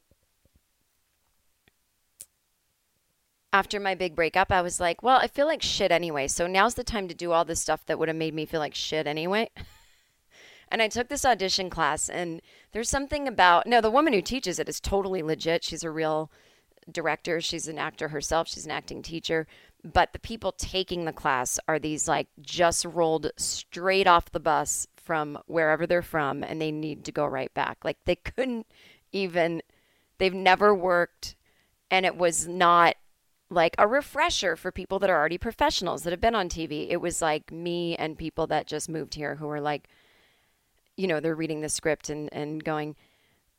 after my big breakup, I was like, well, I feel like shit anyway. So now's the time to do all this stuff that would have made me feel like shit anyway. and I took this audition class, and there's something about no, the woman who teaches it is totally legit. She's a real director. She's an actor herself. She's an acting teacher. But the people taking the class are these like just rolled straight off the bus from wherever they're from, and they need to go right back. Like they couldn't even. They've never worked, and it was not like a refresher for people that are already professionals that have been on TV. It was like me and people that just moved here who were like, you know, they're reading the script and, and going,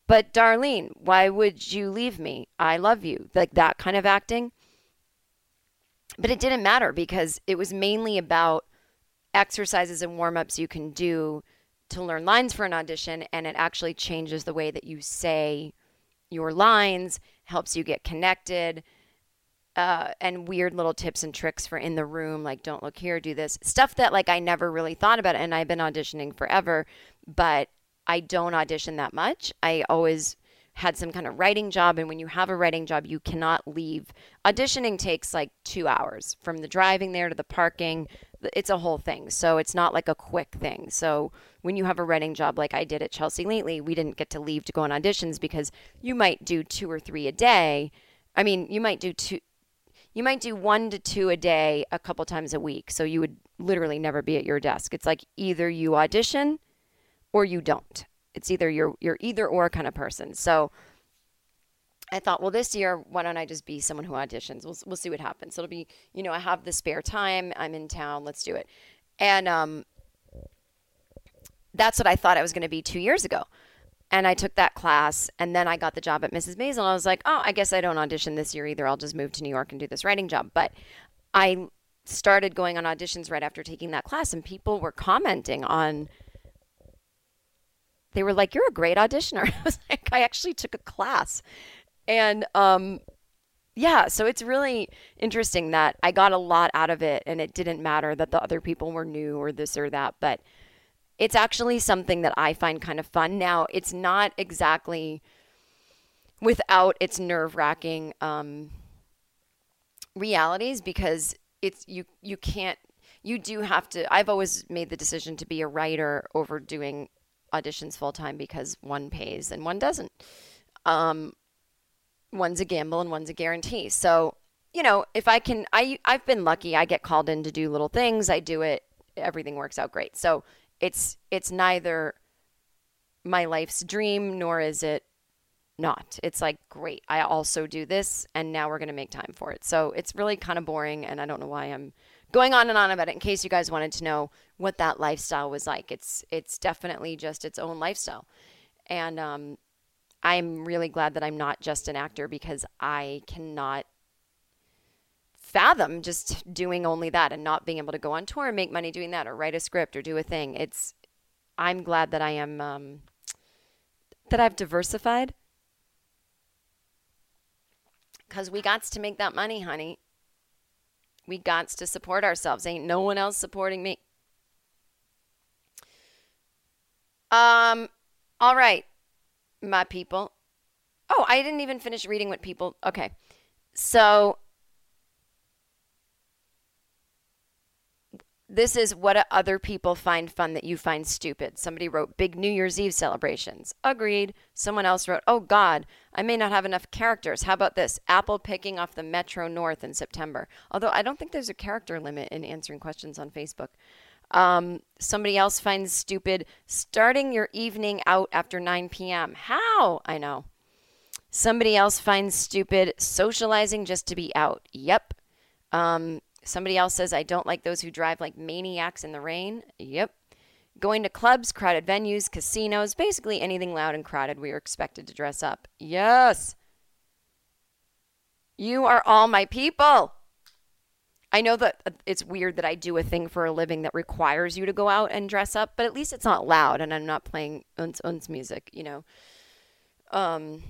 but Darlene, why would you leave me? I love you. Like that kind of acting. But it didn't matter because it was mainly about exercises and warm ups you can do to learn lines for an audition. And it actually changes the way that you say your lines, helps you get connected uh, and weird little tips and tricks for in the room, like don't look here, do this stuff that like I never really thought about. And I've been auditioning forever, but I don't audition that much. I always had some kind of writing job, and when you have a writing job, you cannot leave. Auditioning takes like two hours from the driving there to the parking. It's a whole thing, so it's not like a quick thing. So when you have a writing job like I did at Chelsea Lately, we didn't get to leave to go on auditions because you might do two or three a day. I mean, you might do two you might do one to two a day a couple times a week. So you would literally never be at your desk. It's like either you audition or you don't. It's either you're you're either or kind of person. So I thought, well, this year, why don't I just be someone who auditions? We'll we'll see what happens. It'll be, you know, I have the spare time. I'm in town. Let's do it. And um, that's what I thought I was going to be two years ago. And I took that class, and then I got the job at Mrs. Maisel. I was like, oh, I guess I don't audition this year either. I'll just move to New York and do this writing job. But I started going on auditions right after taking that class, and people were commenting on. They were like, "You're a great auditioner." I was like, "I actually took a class," and um, yeah, so it's really interesting that I got a lot out of it, and it didn't matter that the other people were new or this or that, but it's actually something that I find kind of fun. Now, it's not exactly without its nerve wracking um, realities because it's you you can't you do have to I've always made the decision to be a writer over doing auditions full time because one pays and one doesn't. Um, one's a gamble and one's a guarantee. So, you know, if I can I I've been lucky. I get called in to do little things. I do it. Everything works out great. So, it's it's neither my life's dream nor is it not. It's like, great, I also do this, and now we're going to make time for it. So it's really kind of boring, and I don't know why I'm going on and on about it. In case you guys wanted to know what that lifestyle was like, it's it's definitely just its own lifestyle, and um, I'm really glad that I'm not just an actor because I cannot fathom just doing only that and not being able to go on tour and make money doing that or write a script or do a thing. It's I'm glad that I am um, that I've diversified because we got to make that money, honey. We got to support ourselves. Ain't no one else supporting me. Um, all right, my people. Oh, I didn't even finish reading what people. Okay, so This is what other people find fun that you find stupid. Somebody wrote big New Year's Eve celebrations. Agreed. Someone else wrote, Oh God, I may not have enough characters. How about this? Apple picking off the Metro North in September. Although I don't think there's a character limit in answering questions on Facebook. Um, somebody else finds stupid starting your evening out after 9 p.m. How? I know. Somebody else finds stupid socializing just to be out. Yep. Um, Somebody else says, I don't like those who drive like maniacs in the rain. Yep. Going to clubs, crowded venues, casinos, basically anything loud and crowded, we are expected to dress up. Yes. You are all my people. I know that uh, it's weird that I do a thing for a living that requires you to go out and dress up, but at least it's not loud and I'm not playing uns uns music, you know. Um,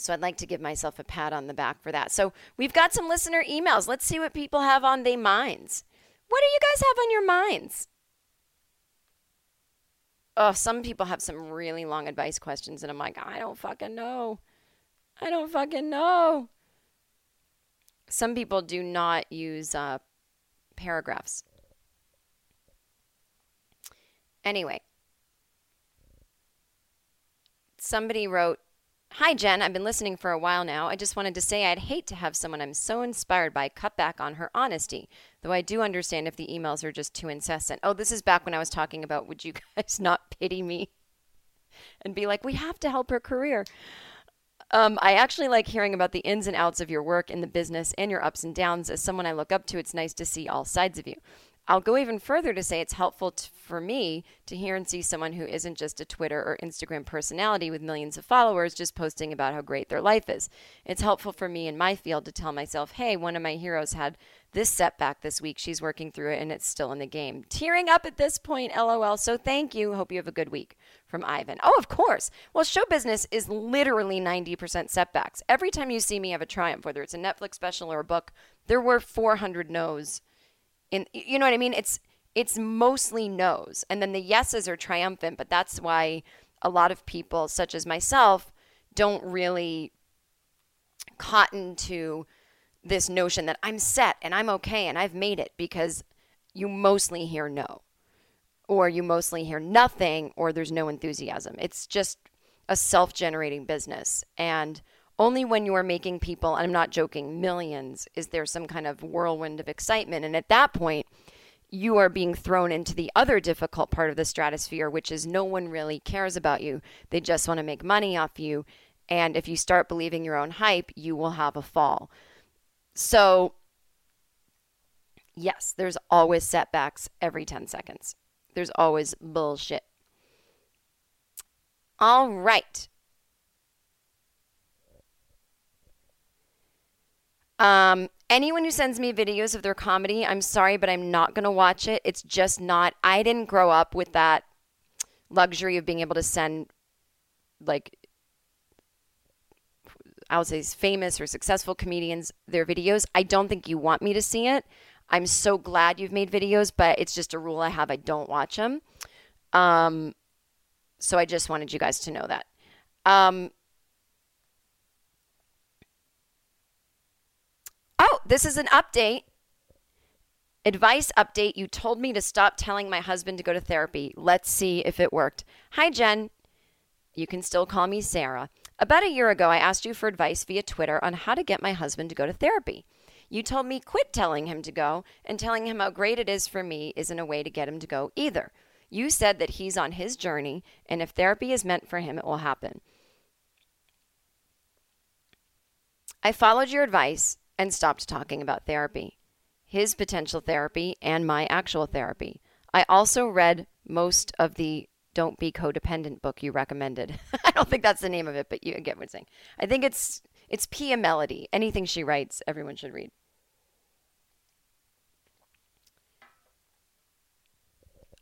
so I'd like to give myself a pat on the back for that. So we've got some listener emails. Let's see what people have on their minds. What do you guys have on your minds? Oh, some people have some really long advice questions, and I'm like, I don't fucking know. I don't fucking know. Some people do not use uh, paragraphs. Anyway, somebody wrote, Hi, Jen. I've been listening for a while now. I just wanted to say I'd hate to have someone I'm so inspired by cut back on her honesty, though I do understand if the emails are just too incessant. Oh, this is back when I was talking about would you guys not pity me and be like, we have to help her career. Um, I actually like hearing about the ins and outs of your work in the business and your ups and downs. As someone I look up to, it's nice to see all sides of you. I'll go even further to say it's helpful for me to hear and see someone who isn't just a Twitter or Instagram personality with millions of followers just posting about how great their life is. It's helpful for me in my field to tell myself, hey, one of my heroes had this setback this week. She's working through it and it's still in the game. Tearing up at this point, lol. So thank you. Hope you have a good week. From Ivan. Oh, of course. Well, show business is literally 90% setbacks. Every time you see me have a triumph, whether it's a Netflix special or a book, there were 400 no's in you know what I mean? It's it's mostly no's, and then the yeses are triumphant. But that's why a lot of people, such as myself, don't really cotton to this notion that I'm set and I'm okay and I've made it because you mostly hear no, or you mostly hear nothing, or there's no enthusiasm. It's just a self generating business. And only when you are making people, and I'm not joking, millions, is there some kind of whirlwind of excitement. And at that point, you are being thrown into the other difficult part of the stratosphere, which is no one really cares about you. They just want to make money off you. And if you start believing your own hype, you will have a fall. So, yes, there's always setbacks every 10 seconds. There's always bullshit. All right. Um, anyone who sends me videos of their comedy, I'm sorry, but I'm not going to watch it. It's just not, I didn't grow up with that luxury of being able to send, like, I would say famous or successful comedians their videos. I don't think you want me to see it. I'm so glad you've made videos, but it's just a rule I have. I don't watch them. Um, so I just wanted you guys to know that. Um, Oh, this is an update. Advice update. You told me to stop telling my husband to go to therapy. Let's see if it worked. Hi, Jen. You can still call me Sarah. About a year ago, I asked you for advice via Twitter on how to get my husband to go to therapy. You told me quit telling him to go, and telling him how great it is for me isn't a way to get him to go either. You said that he's on his journey, and if therapy is meant for him, it will happen. I followed your advice and stopped talking about therapy, his potential therapy, and my actual therapy. I also read most of the Don't Be Codependent book you recommended. I don't think that's the name of it, but you get what I'm saying. I think it's it's Pia Mellody. Anything she writes, everyone should read.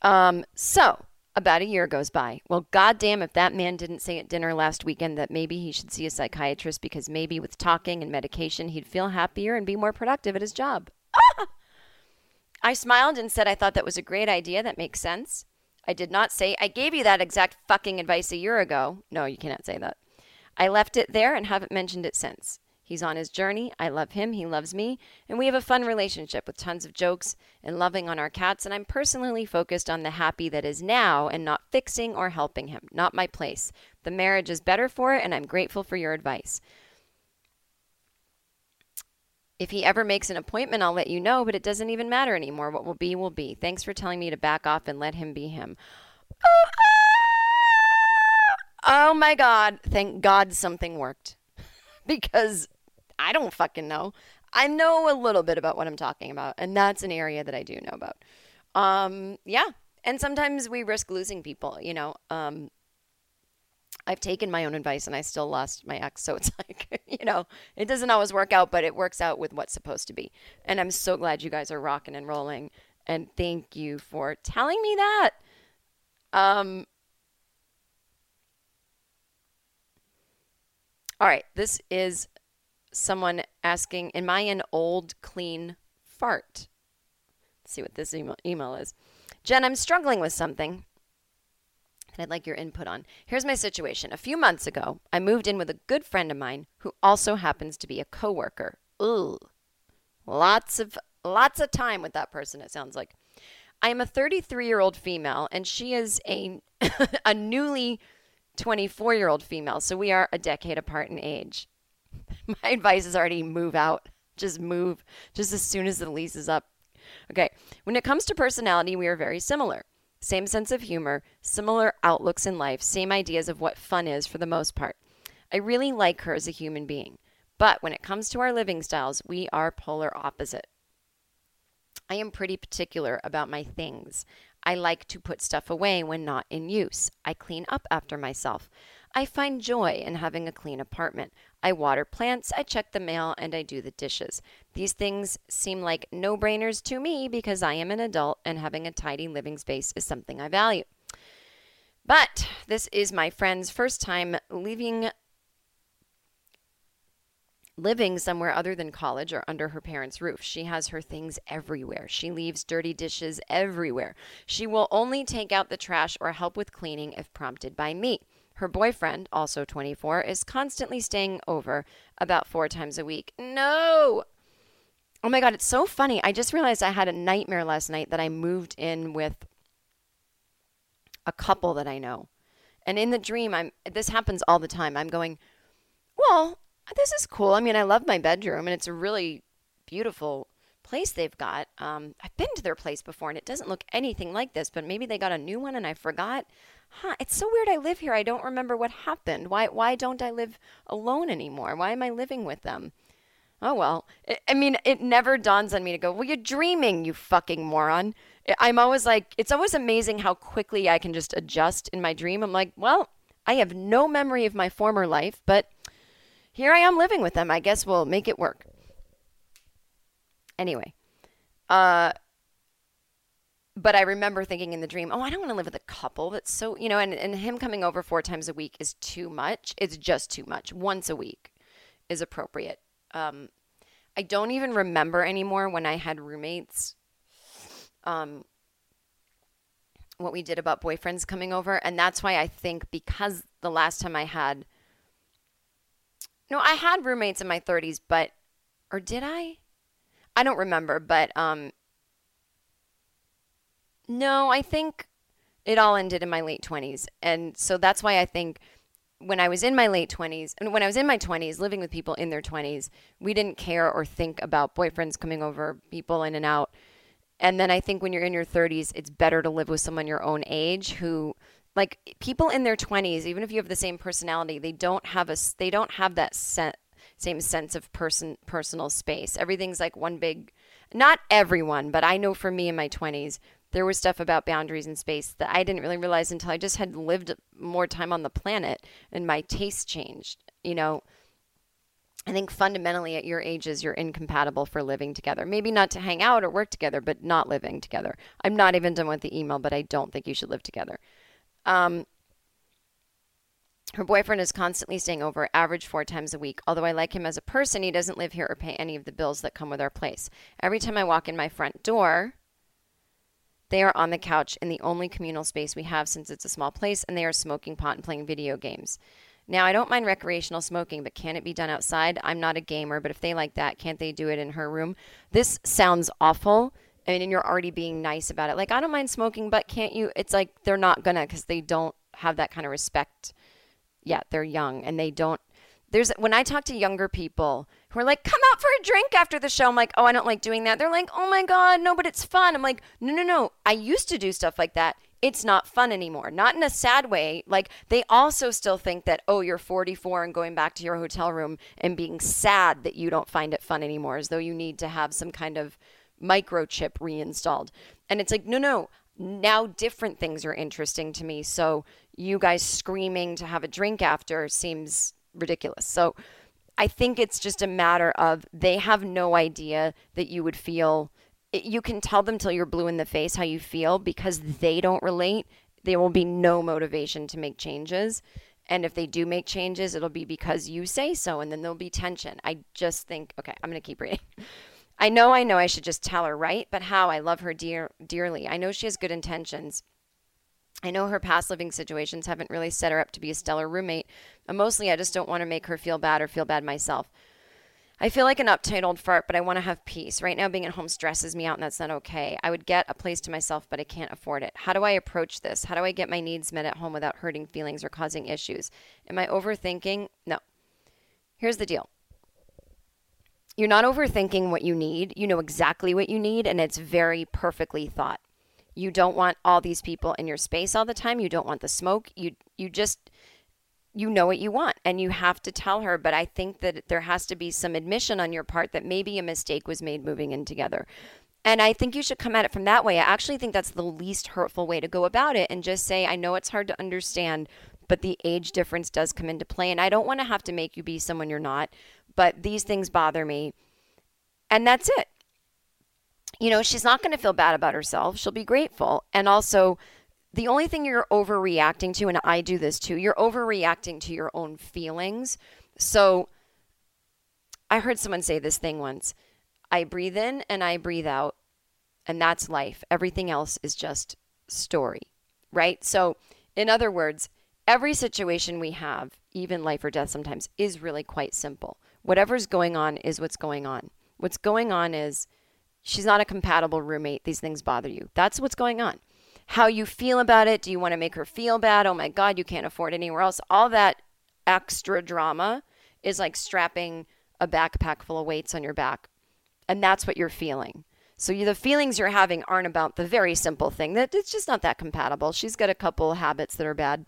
Um, so about a year goes by. Well, goddamn, if that man didn't say at dinner last weekend that maybe he should see a psychiatrist because maybe with talking and medication he'd feel happier and be more productive at his job. Ah! I smiled and said I thought that was a great idea. That makes sense. I did not say, I gave you that exact fucking advice a year ago. No, you cannot say that. I left it there and haven't mentioned it since. He's on his journey. I love him. He loves me. And we have a fun relationship with tons of jokes and loving on our cats. And I'm personally focused on the happy that is now and not fixing or helping him. Not my place. The marriage is better for it, and I'm grateful for your advice. If he ever makes an appointment, I'll let you know, but it doesn't even matter anymore. What will be, will be. Thanks for telling me to back off and let him be him. Oh, oh, oh, oh my God. Thank God something worked. because I don't fucking know. I know a little bit about what I'm talking about, and that's an area that I do know about. Um, yeah, and sometimes we risk losing people. You know, um, I've taken my own advice and I still lost my ex. So it's like, you know, it doesn't always work out, but it works out with what's supposed to be. And I'm so glad you guys are rocking and rolling. And thank you for telling me that. Um, all right, this is someone asking, Am I an old, clean fart? Let's see what this email, is. Jen, I'm struggling with something that I'd like your input on. Here's my situation. A few months ago, I moved in with a good friend of mine who also happens to be a coworker. Ooh. Lots of lots of time with that person it sounds like. I am a 33-year-old female and she is a a newly 24-year-old female. So we are a decade apart in age. My advice is already move out. Just move just as soon as the lease is up. Okay. When it comes to personality, we are very similar. Same sense of humor, similar outlooks in life, same ideas of what fun is for the most part. I really like her as a human being. But when it comes to our living styles, we are polar opposite. I am pretty particular about my things. I like to put stuff away when not in use. I clean up after myself. I find joy in having a clean apartment. I water plants, I check the mail, and I do the dishes. These things seem like no brainers to me because I am an adult and having a tidy living space is something I value. But this is my friend's first time leaving living somewhere other than college or under her parents' roof. She has her things everywhere. She leaves dirty dishes everywhere. She will only take out the trash or help with cleaning if prompted by me. Her boyfriend, also 24, is constantly staying over about four times a week. No! Oh my God, it's so funny. I just realized I had a nightmare last night that I moved in with a couple that I know. And in the dream, I'm this happens all the time. I'm going, well, this is cool. I mean, I love my bedroom and it's a really beautiful place they've got. Um, I've been to their place before and it doesn't look anything like this, but maybe they got a new one and I forgot. Huh, it's so weird I live here. I don't remember what happened. Why why don't I live alone anymore? Why am I living with them? Oh well. I, I mean, it never dawns on me to go, "Well, you're dreaming, you fucking moron." I'm always like, it's always amazing how quickly I can just adjust in my dream. I'm like, "Well, I have no memory of my former life, but here I am living with them. I guess we'll make it work." Anyway, uh, but I remember thinking in the dream, oh, I don't want to live with a couple. That's so, you know, and, and him coming over four times a week is too much. It's just too much. Once a week is appropriate. Um, I don't even remember anymore when I had roommates. Um, what we did about boyfriends coming over. And that's why I think because the last time I had, no, I had roommates in my 30s, but, or did I? I don't remember, but um, no, I think it all ended in my late 20s. And so that's why I think when I was in my late 20s, and when I was in my 20s, living with people in their 20s, we didn't care or think about boyfriends coming over, people in and out. And then I think when you're in your 30s, it's better to live with someone your own age who like people in their 20s, even if you have the same personality, they don't have a they don't have that same sense of person personal space. Everything's like one big not everyone, but I know for me in my 20s, there was stuff about boundaries in space that I didn't really realize until I just had lived more time on the planet and my taste changed. You know, I think fundamentally at your ages, you're incompatible for living together. Maybe not to hang out or work together, but not living together. I'm not even done with the email, but I don't think you should live together. Um, her boyfriend is constantly staying over, average four times a week. Although I like him as a person, he doesn't live here or pay any of the bills that come with our place. Every time I walk in my front door, they are on the couch in the only communal space we have since it's a small place, and they are smoking pot and playing video games. Now, I don't mind recreational smoking, but can it be done outside? I'm not a gamer, but if they like that, can't they do it in her room? This sounds awful. I mean, and you're already being nice about it. Like, I don't mind smoking, but can't you? It's like they're not gonna because they don't have that kind of respect yet. They're young and they don't. There's when I talk to younger people who are like, come out for a drink after the show. I'm like, oh, I don't like doing that. They're like, oh my God, no, but it's fun. I'm like, no, no, no. I used to do stuff like that. It's not fun anymore. Not in a sad way. Like, they also still think that, oh, you're 44 and going back to your hotel room and being sad that you don't find it fun anymore, as though you need to have some kind of microchip reinstalled. And it's like, no, no, now different things are interesting to me. So you guys screaming to have a drink after seems ridiculous. So I think it's just a matter of they have no idea that you would feel. You can tell them till you're blue in the face how you feel because they don't relate. There will be no motivation to make changes. And if they do make changes, it'll be because you say so, and then there'll be tension. I just think, okay, I'm going to keep reading. I know, I know I should just tell her, right? But how? I love her dear, dearly. I know she has good intentions. I know her past living situations haven't really set her up to be a stellar roommate. And mostly, I just don't want to make her feel bad or feel bad myself. I feel like an uptight old fart, but I want to have peace. Right now, being at home stresses me out, and that's not okay. I would get a place to myself, but I can't afford it. How do I approach this? How do I get my needs met at home without hurting feelings or causing issues? Am I overthinking? No. Here's the deal you're not overthinking what you need. You know exactly what you need, and it's very perfectly thought. You don't want all these people in your space all the time. You don't want the smoke. You you just you know what you want and you have to tell her. But i think that there has to be some admission on your part that maybe a mistake was made moving in together. And i think you should come at it from that way. I actually think that's the least hurtful way to go about it and just say i know it's hard to understand but the age difference does come into play and i don't want to have to make you be someone you're not but these things bother me. And that's it you know she's not going to feel bad about herself she'll be grateful and also the only thing you're overreacting to, and I do this too, you're overreacting to your own feelings. So I heard someone say this thing once I breathe in and I breathe out, and that's life. Everything else is just story, right? So, in other words, every situation we have, even life or death sometimes, is really quite simple. Whatever's going on is what's going on. What's going on is she's not a compatible roommate. These things bother you. That's what's going on how you feel about it. Do you want to make her feel bad? Oh my God, you can't afford anywhere else. All that extra drama is like strapping a backpack full of weights on your back. And that's what you're feeling. So you, the feelings you're having aren't about the very simple thing that it's just not that compatible. She's got a couple habits that are bad.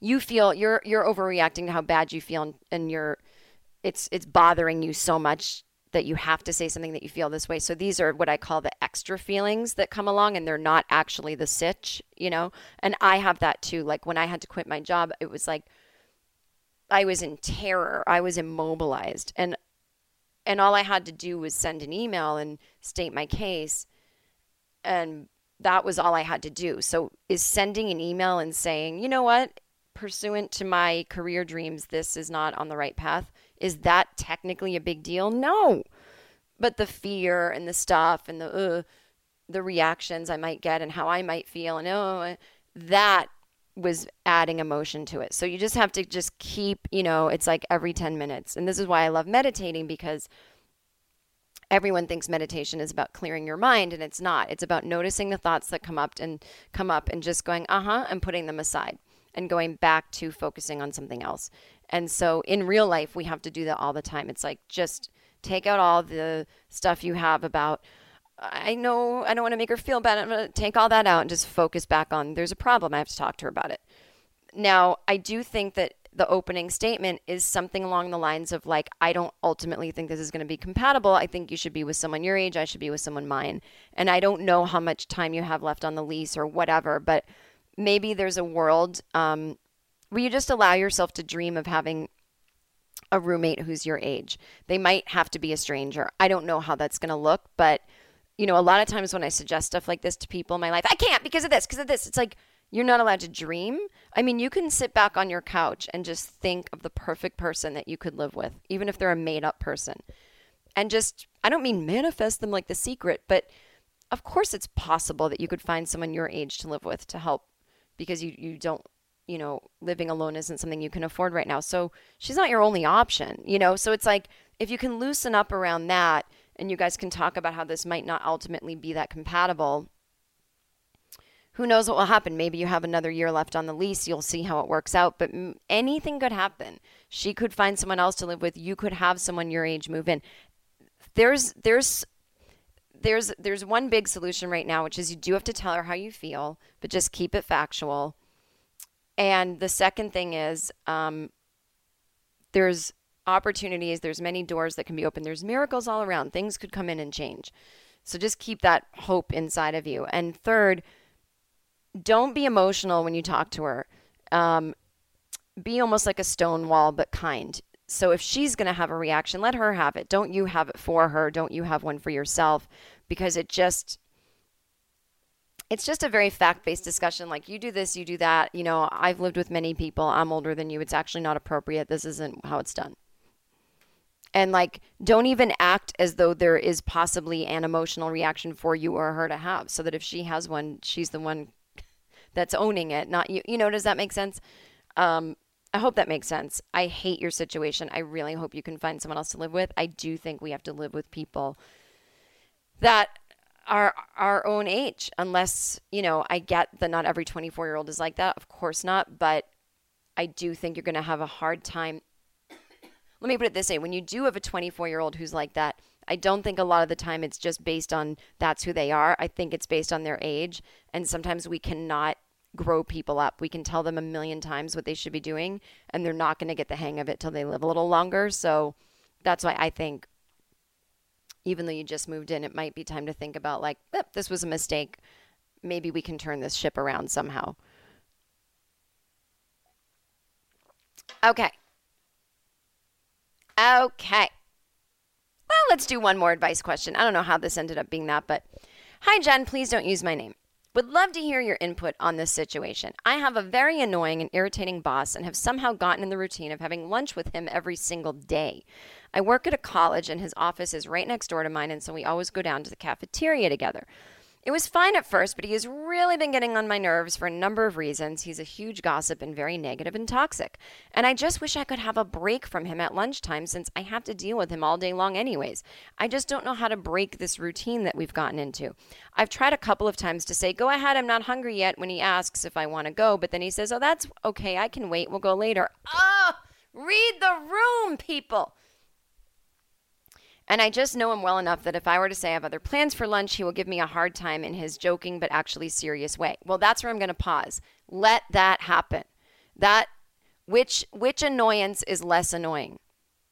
You feel you're you're overreacting to how bad you feel and, and you're it's it's bothering you so much that you have to say something that you feel this way. So these are what I call the extra feelings that come along and they're not actually the sitch, you know? And I have that too. Like when I had to quit my job, it was like I was in terror. I was immobilized. And and all I had to do was send an email and state my case. And that was all I had to do. So is sending an email and saying, "You know what? Pursuant to my career dreams, this is not on the right path." Is that technically a big deal? No. But the fear and the stuff and the uh, the reactions I might get and how I might feel and oh that was adding emotion to it. So you just have to just keep, you know, it's like every 10 minutes. And this is why I love meditating because everyone thinks meditation is about clearing your mind and it's not. It's about noticing the thoughts that come up and come up and just going, "Uh-huh," and putting them aside and going back to focusing on something else. And so in real life, we have to do that all the time. It's like just take out all the stuff you have about, I know I don't want to make her feel bad. I'm going to take all that out and just focus back on there's a problem. I have to talk to her about it. Now, I do think that the opening statement is something along the lines of like i don't ultimately think this is going to be compatible i think you should be with someone your age i should be with someone mine and i don't know how much time you have left on the lease or whatever but maybe there's a world um, where you just allow yourself to dream of having a roommate who's your age. They might have to be a stranger. I don't know how that's going to look, but you know, a lot of times when I suggest stuff like this to people in my life, I can't because of this, because of this. It's like you're not allowed to dream. I mean, you can sit back on your couch and just think of the perfect person that you could live with, even if they're a made up person. And just, I don't mean manifest them like the secret, but of course it's possible that you could find someone your age to live with to help because you, you don't you know, living alone isn't something you can afford right now. So she's not your only option, you know? So it's like if you can loosen up around that and you guys can talk about how this might not ultimately be that compatible, who knows what will happen? Maybe you have another year left on the lease. You'll see how it works out. But anything could happen. She could find someone else to live with. You could have someone your age move in. There's, there's, there's, there's one big solution right now, which is you do have to tell her how you feel, but just keep it factual and the second thing is um, there's opportunities, there's many doors that can be open. There's miracles all around. Things could come in and change. So just keep that hope inside of you. And third, don't be emotional when you talk to her. Um, be almost like a stone wall, but kind. So if she's going to have a reaction, let her have it. Don't you have it for her. Don't you have one for yourself because it just it's just a very fact-based discussion like you do this, you do that. You know, I've lived with many people. I'm older than you. It's actually not appropriate. This isn't how it's done. And like don't even act as though there is possibly an emotional reaction for you or her to have so that if she has one, she's the one that's owning it, not you. You know, does that make sense? Um, I hope that makes sense. I hate your situation. I really hope you can find someone else to live with. I do think we have to live with people that are our own age, unless, you know, I get that not every 24 year old is like that. Of course not. But I do think you're going to have a hard time. Let me put it this way when you do have a 24 year old who's like that, I don't think a lot of the time it's just based on that's who they are. I think it's based on their age. And sometimes we cannot grow people up. We can tell them a million times what they should be doing, and they're not going to get the hang of it till they live a little longer. So that's why I think, even though you just moved in, it might be time to think about like, eh, this was a mistake. Maybe we can turn this ship around somehow. Okay. Okay. Well, let's do one more advice question. I don't know how this ended up being that, but hi, Jen. Please don't use my name. Would love to hear your input on this situation. I have a very annoying and irritating boss and have somehow gotten in the routine of having lunch with him every single day. I work at a college and his office is right next door to mine, and so we always go down to the cafeteria together. It was fine at first, but he has really been getting on my nerves for a number of reasons. He's a huge gossip and very negative and toxic. And I just wish I could have a break from him at lunchtime since I have to deal with him all day long, anyways. I just don't know how to break this routine that we've gotten into. I've tried a couple of times to say, Go ahead, I'm not hungry yet, when he asks if I want to go, but then he says, Oh, that's okay, I can wait, we'll go later. Oh, read the room, people. And I just know him well enough that if I were to say I have other plans for lunch, he will give me a hard time in his joking but actually serious way. Well, that's where I'm going to pause. Let that happen. That which which annoyance is less annoying?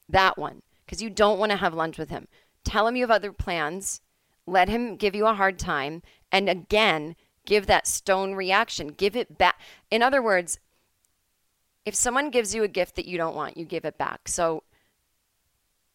That one, because you don't want to have lunch with him. Tell him you have other plans. Let him give you a hard time, and again, give that stone reaction. Give it back. In other words, if someone gives you a gift that you don't want, you give it back. So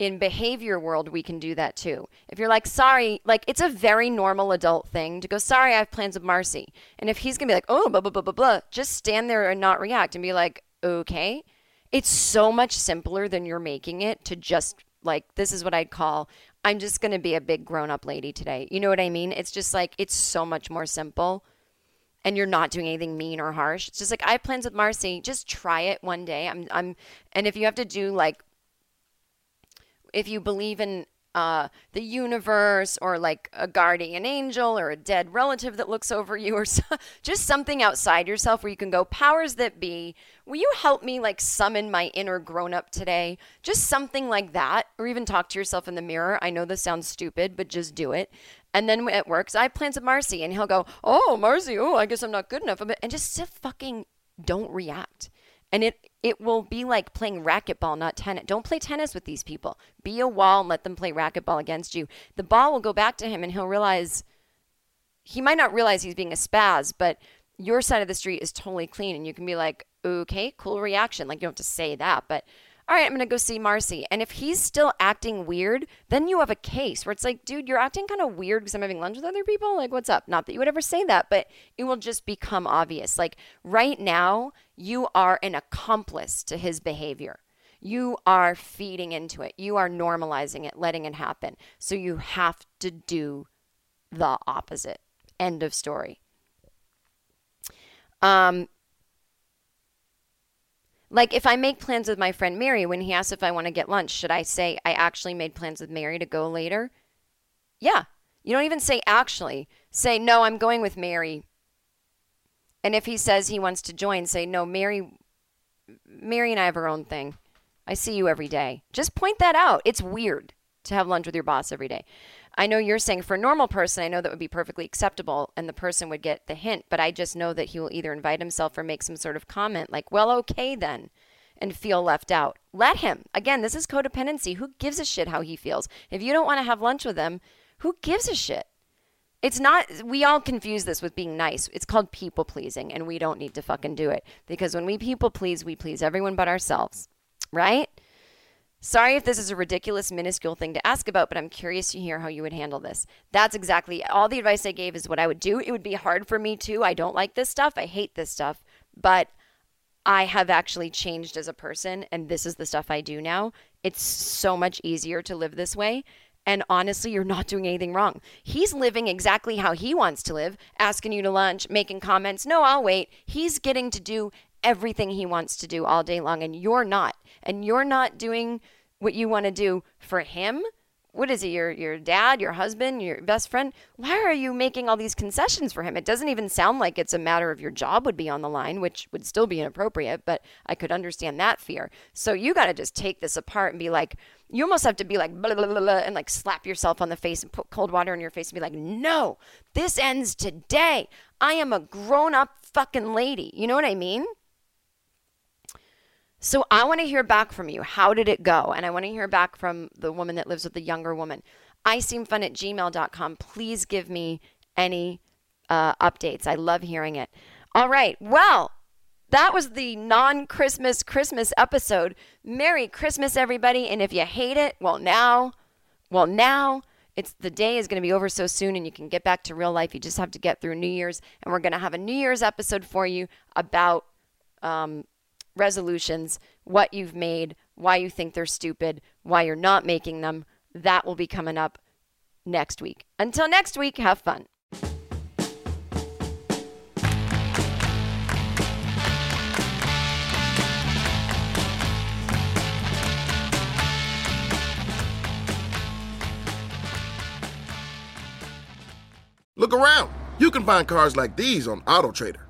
in behavior world we can do that too. If you're like sorry like it's a very normal adult thing to go sorry i have plans with marcy. And if he's gonna be like oh blah blah blah blah blah just stand there and not react and be like okay. It's so much simpler than you're making it to just like this is what i'd call i'm just gonna be a big grown-up lady today. You know what i mean? It's just like it's so much more simple and you're not doing anything mean or harsh. It's just like i have plans with marcy. Just try it one day. I'm i'm and if you have to do like if you believe in uh, the universe or like a guardian angel or a dead relative that looks over you or so, just something outside yourself where you can go powers that be will you help me like summon my inner grown up today? Just something like that or even talk to yourself in the mirror. I know this sounds stupid but just do it. And then it works i plans with marcy and he'll go oh marcy oh i guess i'm not good enough and just fucking don't react. And it it will be like playing racquetball, not tennis. Don't play tennis with these people. Be a wall and let them play racquetball against you. The ball will go back to him and he'll realize he might not realize he's being a spaz, but your side of the street is totally clean and you can be like, okay, cool reaction. Like you don't have to say that, but all right, I'm going to go see Marcy. And if he's still acting weird, then you have a case where it's like, dude, you're acting kind of weird because I'm having lunch with other people. Like, what's up? Not that you would ever say that, but it will just become obvious. Like, right now, you are an accomplice to his behavior. You are feeding into it, you are normalizing it, letting it happen. So you have to do the opposite. End of story. Um, like if I make plans with my friend Mary, when he asks if I want to get lunch, should I say I actually made plans with Mary to go later? Yeah. You don't even say actually. Say, no, I'm going with Mary. And if he says he wants to join, say, no, Mary Mary and I have our own thing. I see you every day. Just point that out. It's weird to have lunch with your boss every day. I know you're saying for a normal person, I know that would be perfectly acceptable and the person would get the hint, but I just know that he will either invite himself or make some sort of comment like, well, okay then, and feel left out. Let him. Again, this is codependency. Who gives a shit how he feels? If you don't want to have lunch with him, who gives a shit? It's not, we all confuse this with being nice. It's called people pleasing, and we don't need to fucking do it. Because when we people please, we please everyone but ourselves, right? Sorry if this is a ridiculous, minuscule thing to ask about, but I'm curious to hear how you would handle this. That's exactly all the advice I gave is what I would do. It would be hard for me too. I don't like this stuff. I hate this stuff, but I have actually changed as a person, and this is the stuff I do now. It's so much easier to live this way. And honestly, you're not doing anything wrong. He's living exactly how he wants to live, asking you to lunch, making comments. No, I'll wait. He's getting to do everything he wants to do all day long, and you're not. And you're not doing what you want to do for him. What is it? Your your dad, your husband, your best friend? Why are you making all these concessions for him? It doesn't even sound like it's a matter of your job would be on the line, which would still be inappropriate, but I could understand that fear. So you got to just take this apart and be like, you almost have to be like blah, blah, blah, blah, and like slap yourself on the face and put cold water in your face and be like, no, this ends today. I am a grown up fucking lady. You know what I mean? So I want to hear back from you. How did it go? And I want to hear back from the woman that lives with the younger woman. I seem fun at gmail.com. Please give me any uh, updates. I love hearing it. All right. Well, that was the non Christmas Christmas episode. Merry Christmas, everybody. And if you hate it, well, now, well, now it's the day is going to be over so soon and you can get back to real life. You just have to get through New Year's. And we're going to have a New Year's episode for you about um, resolutions, what you've made, why you think they're stupid, why you're not making them. That will be coming up next week. Until next week, have fun. Look around. You can find cars like these on AutoTrader.